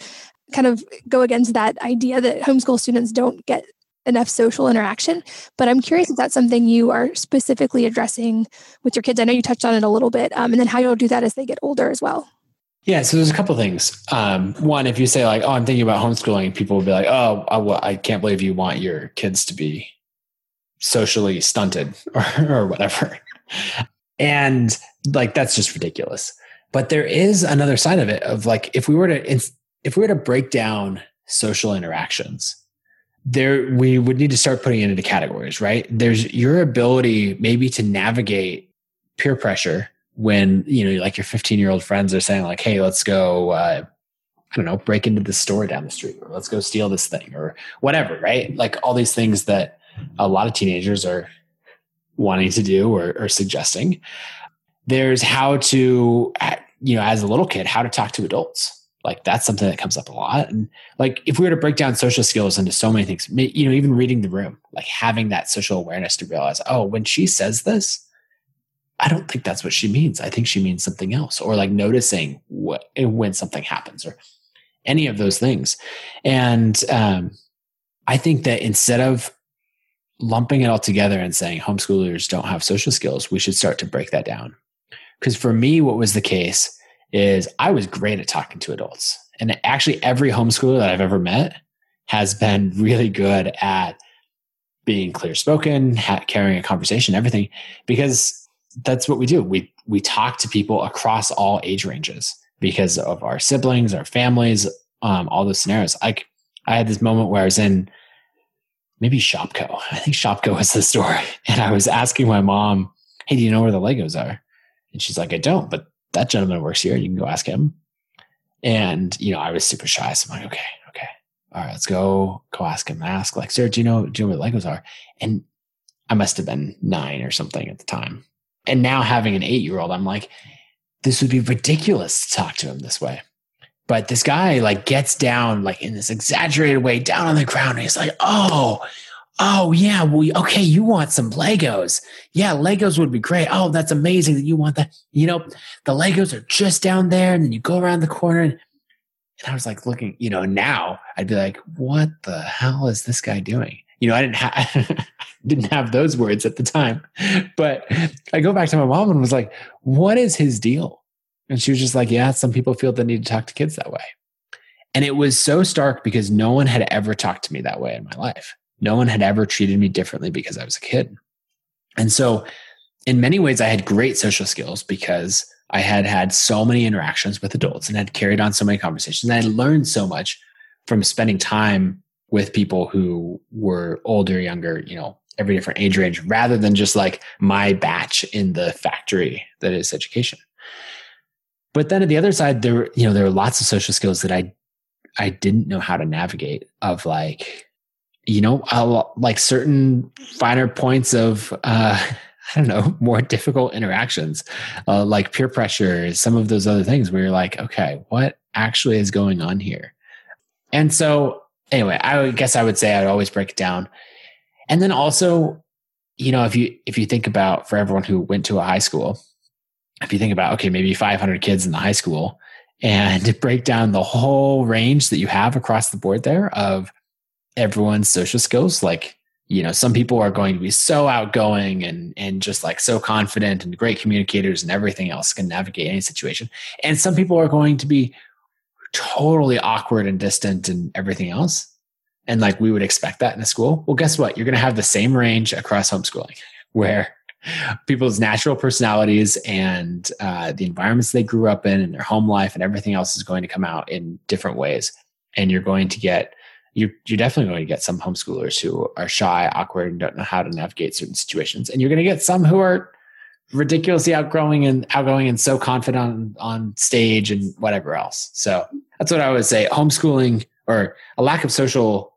kind of go against that idea that homeschool students don't get enough social interaction. But I'm curious if that's something you are specifically addressing with your kids. I know you touched on it a little bit, um, and then how you'll do that as they get older as well. Yeah, so there's a couple things. Um, one, if you say like, "Oh, I'm thinking about homeschooling," people will be like, "Oh, I, I can't believe you want your kids to be socially stunted or, or whatever," and like that's just ridiculous. But there is another side of it of like if we were to if we were to break down social interactions, there we would need to start putting it into categories, right? There's your ability maybe to navigate peer pressure when you know like your 15 year old friends are saying like hey let's go uh, i don't know break into the store down the street or let's go steal this thing or whatever right? Like all these things that a lot of teenagers are wanting to do or, or suggesting. There's how to you know as a little kid how to talk to adults. Like that's something that comes up a lot. And like if we were to break down social skills into so many things you know even reading the room like having that social awareness to realize oh when she says this I don't think that's what she means. I think she means something else, or like noticing what when something happens, or any of those things. And um, I think that instead of lumping it all together and saying homeschoolers don't have social skills, we should start to break that down. Because for me, what was the case is I was great at talking to adults, and actually every homeschooler that I've ever met has been really good at being clear spoken, carrying a conversation, everything, because that's what we do. We we talk to people across all age ranges because of our siblings, our families, um, all those scenarios. Like I had this moment where I was in maybe Shopko. I think Shopko was the store, and I was asking my mom, "Hey, do you know where the Legos are?" And she's like, "I don't, but that gentleman works here. You can go ask him." And you know, I was super shy, so I'm like, "Okay, okay, all right, let's go go ask him. Ask like, sir, do you know do you know where the Legos are?" And I must have been nine or something at the time. And now having an eight year old, I'm like, this would be ridiculous to talk to him this way. But this guy like gets down like in this exaggerated way down on the ground. And he's like, oh, oh yeah, we okay. You want some Legos? Yeah, Legos would be great. Oh, that's amazing that you want that. You know, the Legos are just down there, and you go around the corner. And, and I was like looking, you know, now I'd be like, what the hell is this guy doing? You know, I didn't have didn't have those words at the time. But I go back to my mom and was like, what is his deal? And she was just like, yeah, some people feel the need to talk to kids that way. And it was so stark because no one had ever talked to me that way in my life. No one had ever treated me differently because I was a kid. And so, in many ways, I had great social skills because I had had so many interactions with adults and had carried on so many conversations. And I had learned so much from spending time with people who were older, younger, you know, every different age range rather than just like my batch in the factory that is education. But then at the other side, there, you know, there are lots of social skills that I, I didn't know how to navigate of like, you know, I'll, like certain finer points of, uh, I don't know, more difficult interactions, uh, like peer pressure, some of those other things where you're like, okay, what actually is going on here? And so, anyway, I guess I would say I'd always break it down. And then also, you know, if you if you think about for everyone who went to a high school, if you think about okay, maybe 500 kids in the high school, and break down the whole range that you have across the board there of everyone's social skills, like you know, some people are going to be so outgoing and and just like so confident and great communicators and everything else can navigate any situation, and some people are going to be totally awkward and distant and everything else And like we would expect that in a school. Well, guess what? You're going to have the same range across homeschooling where people's natural personalities and uh, the environments they grew up in and their home life and everything else is going to come out in different ways. And you're going to get, you're, you're definitely going to get some homeschoolers who are shy, awkward, and don't know how to navigate certain situations. And you're going to get some who are ridiculously outgrowing and outgoing and so confident on, on stage and whatever else. So that's what I would say. Homeschooling or a lack of social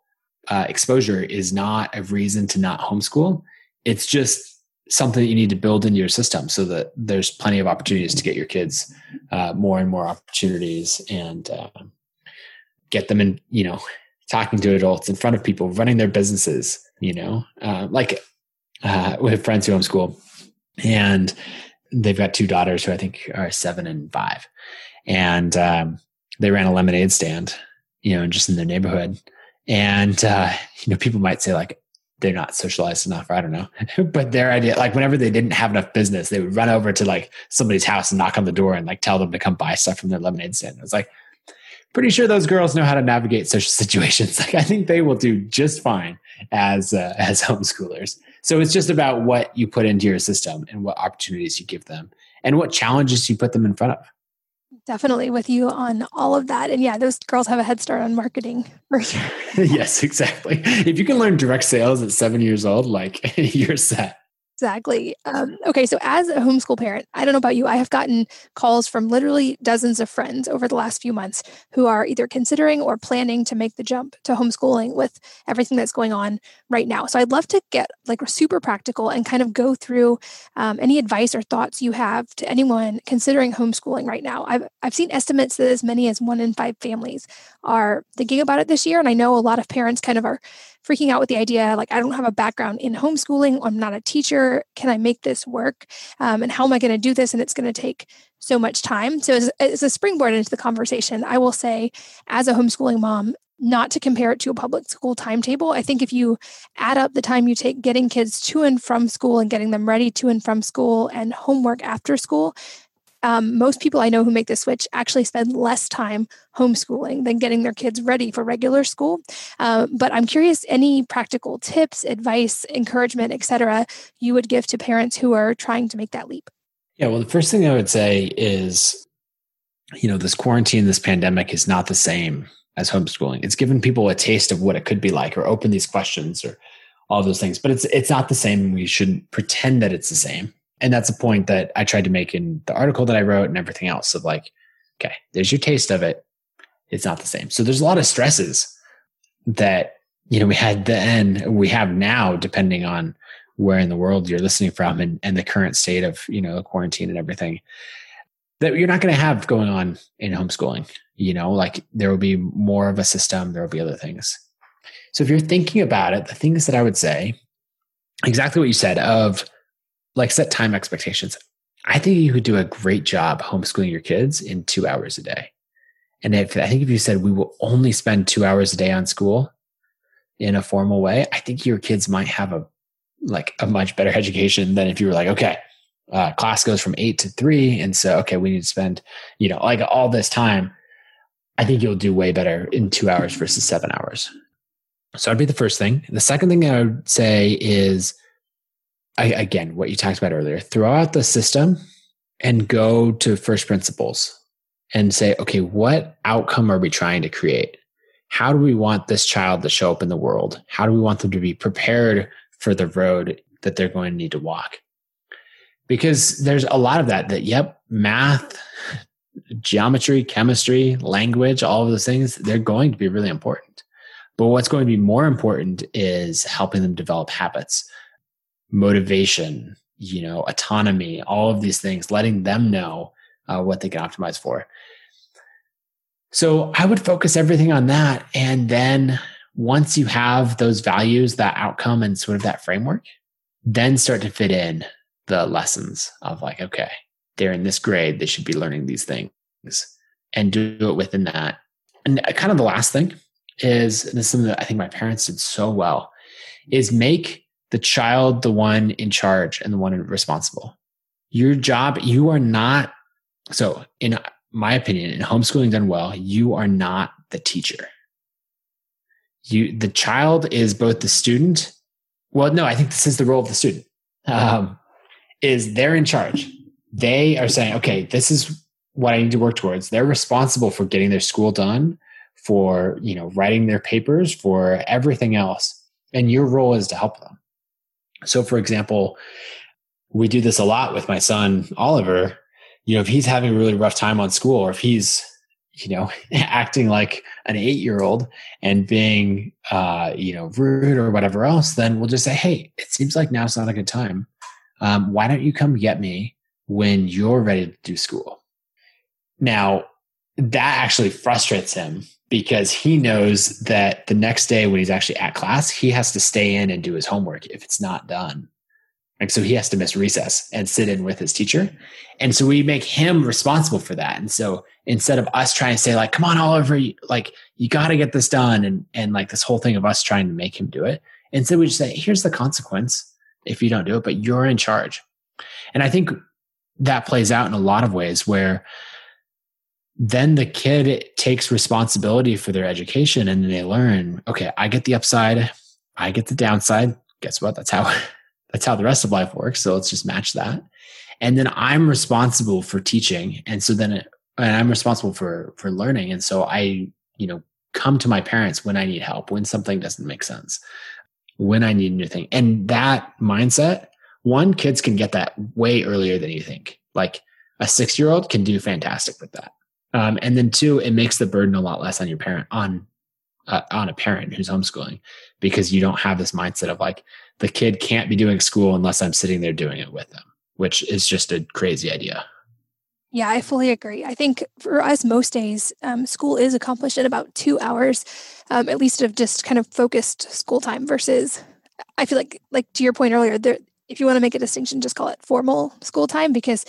uh, exposure is not a reason to not homeschool. It's just something that you need to build into your system so that there's plenty of opportunities to get your kids uh, more and more opportunities and uh, get them in you know talking to adults in front of people running their businesses you know uh, like uh, we have friends who homeschool and they've got two daughters who i think are seven and five and um, they ran a lemonade stand you know just in their neighborhood and uh, you know people might say like they're not socialized enough or I don't know. but their idea, like whenever they didn't have enough business, they would run over to like somebody's house and knock on the door and like tell them to come buy stuff from their lemonade stand. It was like, pretty sure those girls know how to navigate social situations. Like I think they will do just fine as uh, as homeschoolers. So it's just about what you put into your system and what opportunities you give them and what challenges you put them in front of definitely with you on all of that. And yeah, those girls have a head start on marketing for sure. yes, exactly. If you can learn direct sales at seven years old, like you're set. Exactly. Um, okay, so as a homeschool parent, I don't know about you, I have gotten calls from literally dozens of friends over the last few months who are either considering or planning to make the jump to homeschooling with everything that's going on right now. So I'd love to get like super practical and kind of go through um, any advice or thoughts you have to anyone considering homeschooling right now. I've I've seen estimates that as many as one in five families are thinking about it this year, and I know a lot of parents kind of are freaking out with the idea like, I don't have a background in homeschooling, I'm not a teacher. Can I make this work? Um, and how am I going to do this? And it's going to take so much time. So, as, as a springboard into the conversation, I will say, as a homeschooling mom, not to compare it to a public school timetable. I think if you add up the time you take getting kids to and from school and getting them ready to and from school and homework after school, um, most people I know who make the switch actually spend less time homeschooling than getting their kids ready for regular school. Uh, but I'm curious, any practical tips, advice, encouragement, etc., you would give to parents who are trying to make that leap? Yeah, well, the first thing I would say is, you know, this quarantine, this pandemic is not the same as homeschooling. It's given people a taste of what it could be like, or open these questions, or all those things. But it's it's not the same. We shouldn't pretend that it's the same and that's a point that I tried to make in the article that I wrote and everything else of like, okay, there's your taste of it. It's not the same. So there's a lot of stresses that, you know, we had then, we have now, depending on where in the world you're listening from and, and the current state of, you know, quarantine and everything that you're not going to have going on in homeschooling. You know, like there will be more of a system, there will be other things. So if you're thinking about it, the things that I would say, exactly what you said of like set time expectations. I think you could do a great job homeschooling your kids in two hours a day. And if I think if you said we will only spend two hours a day on school in a formal way, I think your kids might have a like a much better education than if you were like, okay, uh, class goes from eight to three, and so okay, we need to spend you know like all this time. I think you'll do way better in two hours versus seven hours. So that'd be the first thing. The second thing I would say is I, again, what you talked about earlier, throw out the system and go to first principles and say, okay, what outcome are we trying to create? How do we want this child to show up in the world? How do we want them to be prepared for the road that they're going to need to walk? Because there's a lot of that, that, yep, math, geometry, chemistry, language, all of those things, they're going to be really important. But what's going to be more important is helping them develop habits motivation, you know, autonomy, all of these things, letting them know uh, what they can optimize for. So I would focus everything on that. And then once you have those values, that outcome, and sort of that framework, then start to fit in the lessons of like, okay, they're in this grade, they should be learning these things and do it within that. And kind of the last thing is this is something that I think my parents did so well is make the child the one in charge and the one responsible. Your job, you are not, so in my opinion, in homeschooling done well, you are not the teacher. you the child is both the student. Well, no, I think this is the role of the student. Um, is they're in charge. They are saying, okay, this is what I need to work towards. They're responsible for getting their school done, for you know writing their papers, for everything else, and your role is to help them. So, for example, we do this a lot with my son Oliver. You know, if he's having a really rough time on school, or if he's you know acting like an eight year old and being uh, you know rude or whatever else, then we'll just say, hey, it seems like now's not a good time. Um, why don't you come get me when you're ready to do school? Now, that actually frustrates him because he knows that the next day when he's actually at class, he has to stay in and do his homework if it's not done. Like, so he has to miss recess and sit in with his teacher. And so we make him responsible for that. And so instead of us trying to say like, come on, Oliver, you, like you got to get this done. And, and like this whole thing of us trying to make him do it. Instead we just say, here's the consequence if you don't do it, but you're in charge. And I think that plays out in a lot of ways where then the kid takes responsibility for their education and they learn, okay, I get the upside, I get the downside. Guess what? That's how that's how the rest of life works. So let's just match that. And then I'm responsible for teaching. And so then it, and I'm responsible for for learning. And so I, you know, come to my parents when I need help, when something doesn't make sense, when I need a new thing. And that mindset, one, kids can get that way earlier than you think. Like a six year old can do fantastic with that. Um, and then two, it makes the burden a lot less on your parent on uh, on a parent who's homeschooling because you don't have this mindset of like the kid can't be doing school unless I'm sitting there doing it with them, which is just a crazy idea. Yeah, I fully agree. I think for us, most days, um, school is accomplished in about two hours, um, at least of just kind of focused school time versus I feel like, like to your point earlier, there, if you want to make a distinction, just call it formal school time because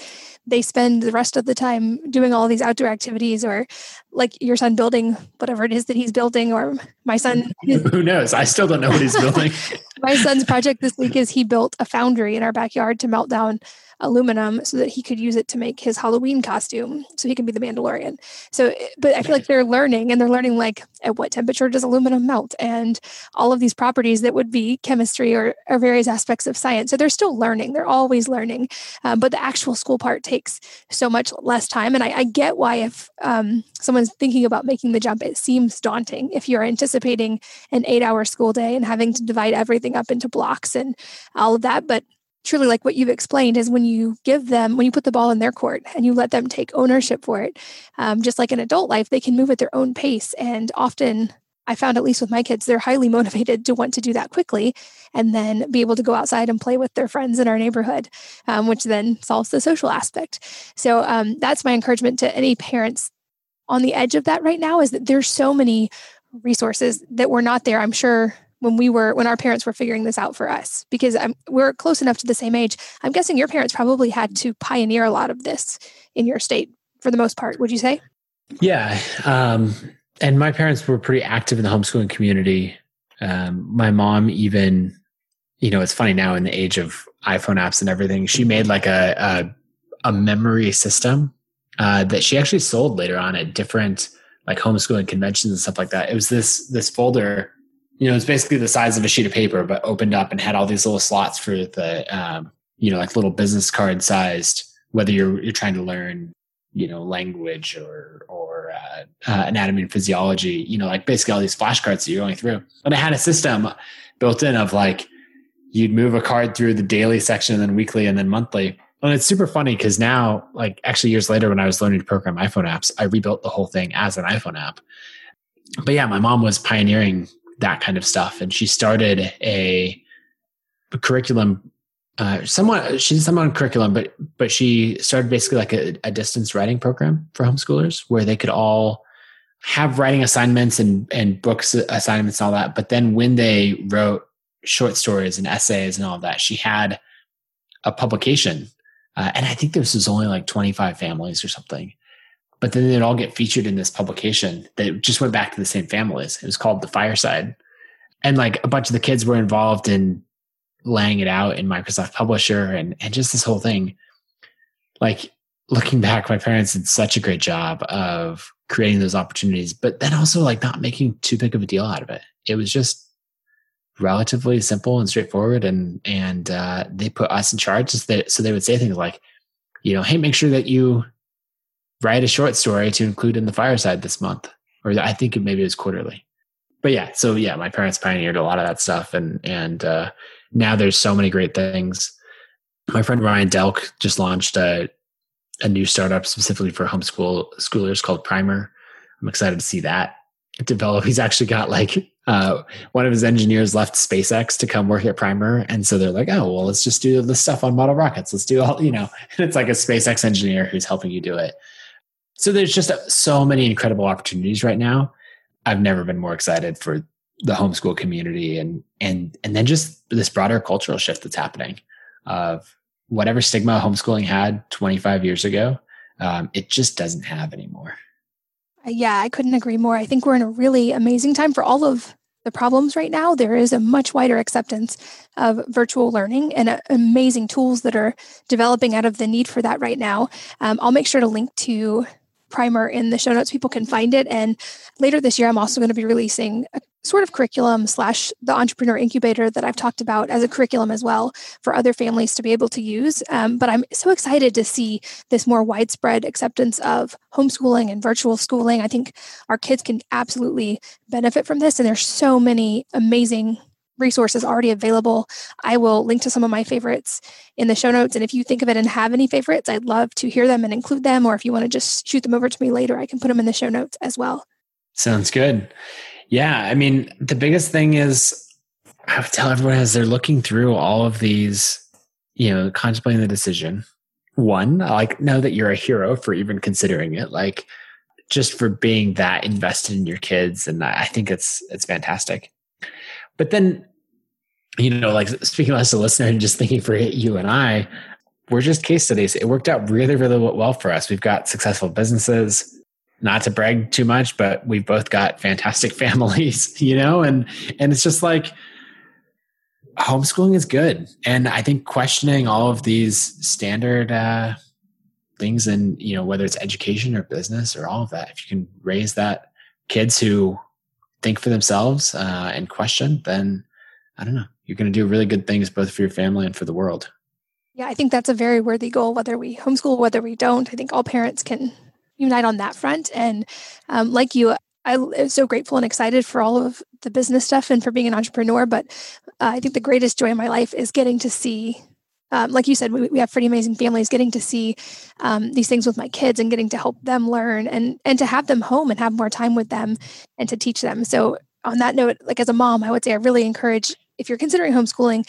they spend the rest of the time doing all these outdoor activities or like your son building whatever it is that he's building or my son who knows? I still don't know what he's building. My son's project this week is he built a foundry in our backyard to melt down aluminum so that he could use it to make his Halloween costume so he can be the Mandalorian. So, but I feel like they're learning and they're learning like at what temperature does aluminum melt and all of these properties that would be chemistry or, or various aspects of science. So they're still learning, they're always learning. Um, but the actual school part takes so much less time. And I, I get why if um, someone's thinking about making the jump, it seems daunting if you're anticipating an eight hour school day and having to divide everything up into blocks and all of that. But truly like what you've explained is when you give them when you put the ball in their court and you let them take ownership for it um, just like in adult life they can move at their own pace. And often i found at least with my kids they're highly motivated to want to do that quickly and then be able to go outside and play with their friends in our neighborhood um, which then solves the social aspect. So um, that's my encouragement to any parents on the edge of that right now is that there's so many resources that were not there. I'm sure when we were when our parents were figuring this out for us because I'm, we're close enough to the same age. I'm guessing your parents probably had to pioneer a lot of this in your state for the most part would you say? Yeah um, and my parents were pretty active in the homeschooling community. Um, my mom even you know it's funny now in the age of iphone apps and everything she made like a a, a memory system uh, that she actually sold later on at different like homeschooling conventions and stuff like that. It was this this folder you know, it's basically the size of a sheet of paper, but opened up and had all these little slots for the, um, you know, like little business card sized, whether you're, you're trying to learn, you know, language or, or, uh, uh, anatomy and physiology, you know, like basically all these flashcards that you're going through. And I had a system built in of like, you'd move a card through the daily section and then weekly and then monthly. And it's super funny because now, like actually years later, when I was learning to program iPhone apps, I rebuilt the whole thing as an iPhone app. But yeah, my mom was pioneering that kind of stuff. And she started a, a curriculum, uh, somewhat, she's somewhat on curriculum, but, but she started basically like a, a distance writing program for homeschoolers where they could all have writing assignments and, and books assignments and all that. But then when they wrote short stories and essays and all that, she had a publication. Uh, and I think this was only like 25 families or something but then they'd all get featured in this publication that just went back to the same families. It was called The Fireside. And like a bunch of the kids were involved in laying it out in Microsoft Publisher and, and just this whole thing. Like looking back, my parents did such a great job of creating those opportunities, but then also like not making too big of a deal out of it. it was just relatively simple and straightforward. And and uh, they put us in charge, so so they would say things like, you know, hey, make sure that you write a short story to include in the fireside this month, or I think it maybe it was quarterly. But yeah, so yeah, my parents pioneered a lot of that stuff, and and uh, now there's so many great things. My friend Ryan Delk just launched a a new startup specifically for homeschool schoolers called Primer. I'm excited to see that develop. He's actually got like uh, one of his engineers left SpaceX to come work at Primer, and so they're like, "Oh, well, let's just do the stuff on model rockets. Let's do all you know." And it's like a SpaceX engineer who's helping you do it. So there's just so many incredible opportunities right now. I've never been more excited for the homeschool community and and and then just this broader cultural shift that's happening of whatever stigma homeschooling had 25 years ago, um, it just doesn't have anymore. Uh, yeah, I couldn't agree more. I think we're in a really amazing time for all of the problems right now. There is a much wider acceptance of virtual learning and uh, amazing tools that are developing out of the need for that right now. Um, I'll make sure to link to primer in the show notes. People can find it. And later this year, I'm also going to be releasing a sort of curriculum slash the entrepreneur incubator that I've talked about as a curriculum as well for other families to be able to use. Um, but I'm so excited to see this more widespread acceptance of homeschooling and virtual schooling. I think our kids can absolutely benefit from this. And there's so many amazing resources already available. I will link to some of my favorites in the show notes. And if you think of it and have any favorites, I'd love to hear them and include them. Or if you want to just shoot them over to me later, I can put them in the show notes as well. Sounds good. Yeah. I mean, the biggest thing is I would tell everyone as they're looking through all of these, you know, contemplating the decision. One, like know that you're a hero for even considering it. Like just for being that invested in your kids. And I think it's it's fantastic. But then, you know, like speaking as a listener and just thinking for you and I, we're just case studies. It worked out really, really well for us. We've got successful businesses. Not to brag too much, but we've both got fantastic families, you know, and and it's just like homeschooling is good. And I think questioning all of these standard uh, things and you know whether it's education or business or all of that, if you can raise that kids who think for themselves uh, and question, then I don't know, you're going to do really good things both for your family and for the world. Yeah, I think that's a very worthy goal, whether we homeschool, whether we don't. I think all parents can unite on that front. And um, like you, I am so grateful and excited for all of the business stuff and for being an entrepreneur. But uh, I think the greatest joy in my life is getting to see um, like you said, we, we have pretty amazing families. Getting to see um, these things with my kids and getting to help them learn and and to have them home and have more time with them and to teach them. So on that note, like as a mom, I would say I really encourage if you're considering homeschooling.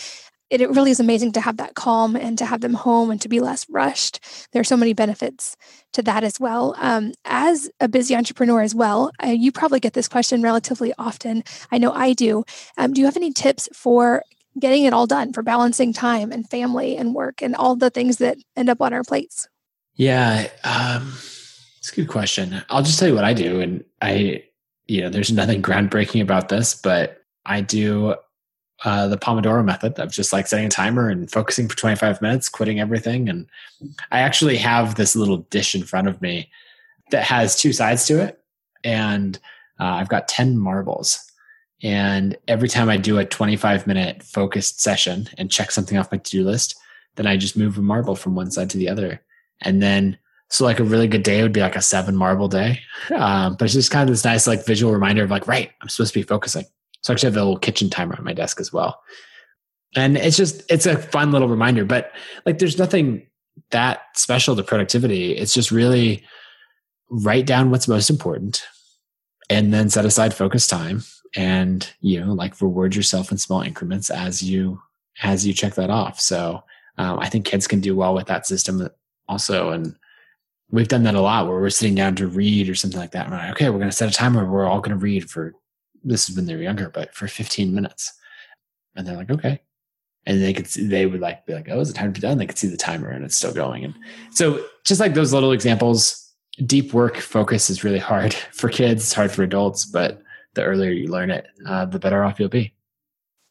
It, it really is amazing to have that calm and to have them home and to be less rushed. There are so many benefits to that as well. Um, as a busy entrepreneur as well, uh, you probably get this question relatively often. I know I do. Um, do you have any tips for getting it all done for balancing time and family and work and all the things that end up on our plates? Yeah, um, it's a good question. I'll just tell you what I do. And I, you know, there's nothing groundbreaking about this, but I do uh, the Pomodoro method of just like setting a timer and focusing for 25 minutes, quitting everything. And I actually have this little dish in front of me that has two sides to it. And uh, I've got 10 marbles and every time I do a 25 minute focused session and check something off my to do list, then I just move a marble from one side to the other. And then, so like a really good day would be like a seven marble day. Um, but it's just kind of this nice like visual reminder of like, right, I'm supposed to be focusing. So I actually have a little kitchen timer on my desk as well. And it's just, it's a fun little reminder, but like there's nothing that special to productivity. It's just really write down what's most important and then set aside focus time and you know like reward yourself in small increments as you as you check that off. So um, i think kids can do well with that system also and we've done that a lot where we're sitting down to read or something like that and we're like okay we're going to set a timer we're all going to read for this is when they're younger but for 15 minutes. And they're like okay. And they could see, they would like be like oh is the time to be done? They could see the timer and it's still going and so just like those little examples deep work focus is really hard for kids it's hard for adults but the earlier you learn it, uh, the better off you'll be.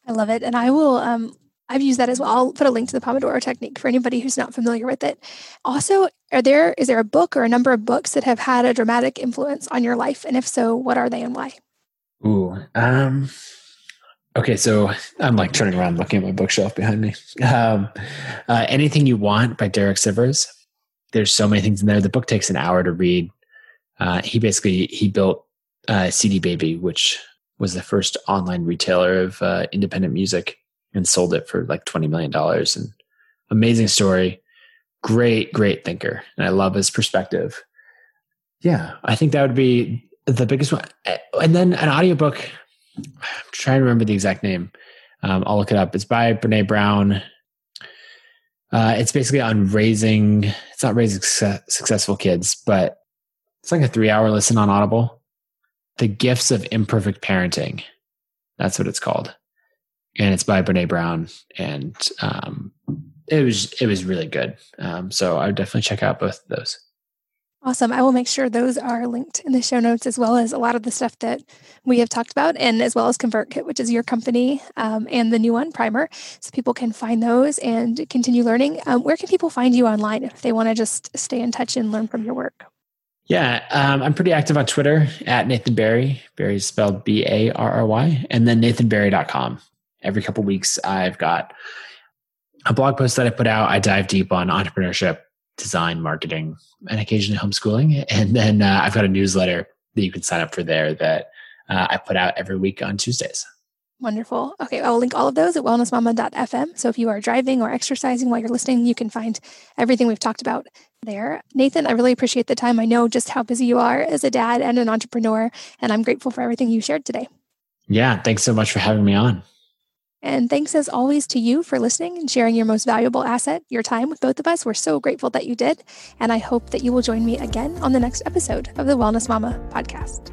I love it. And I will, um, I've used that as well. I'll put a link to the Pomodoro technique for anybody who's not familiar with it. Also, are there, is there a book or a number of books that have had a dramatic influence on your life? And if so, what are they and why? Ooh, um, okay. So I'm like turning around, looking at my bookshelf behind me. Um, uh, Anything You Want by Derek Sivers. There's so many things in there. The book takes an hour to read. Uh, he basically he built uh, CD Baby, which was the first online retailer of uh, independent music, and sold it for like twenty million dollars. And amazing story, great, great thinker, and I love his perspective. Yeah, I think that would be the biggest one. And then an audiobook. I'm trying to remember the exact name. Um, I'll look it up. It's by Brene Brown. Uh, it's basically on raising. It's not raising success, successful kids, but it's like a three-hour listen on Audible. The Gifts of Imperfect Parenting. That's what it's called, and it's by Brene Brown. And um, it was it was really good. Um, so I would definitely check out both of those. Awesome. I will make sure those are linked in the show notes as well as a lot of the stuff that we have talked about, and as well as ConvertKit, which is your company, um, and the new one, Primer. So people can find those and continue learning. Um, where can people find you online if they want to just stay in touch and learn from your work? Yeah, um, I'm pretty active on Twitter at Nathan Barry. Barry is spelled B A R R Y, and then nathanbarry.com. Every couple weeks, I've got a blog post that I put out. I dive deep on entrepreneurship, design, marketing, and occasionally homeschooling. And then uh, I've got a newsletter that you can sign up for there that uh, I put out every week on Tuesdays. Wonderful. Okay, I'll link all of those at wellnessmama.fm. So if you are driving or exercising while you're listening, you can find everything we've talked about there. Nathan, I really appreciate the time. I know just how busy you are as a dad and an entrepreneur, and I'm grateful for everything you shared today. Yeah, thanks so much for having me on. And thanks as always to you for listening and sharing your most valuable asset, your time with both of us. We're so grateful that you did. And I hope that you will join me again on the next episode of the Wellness Mama podcast.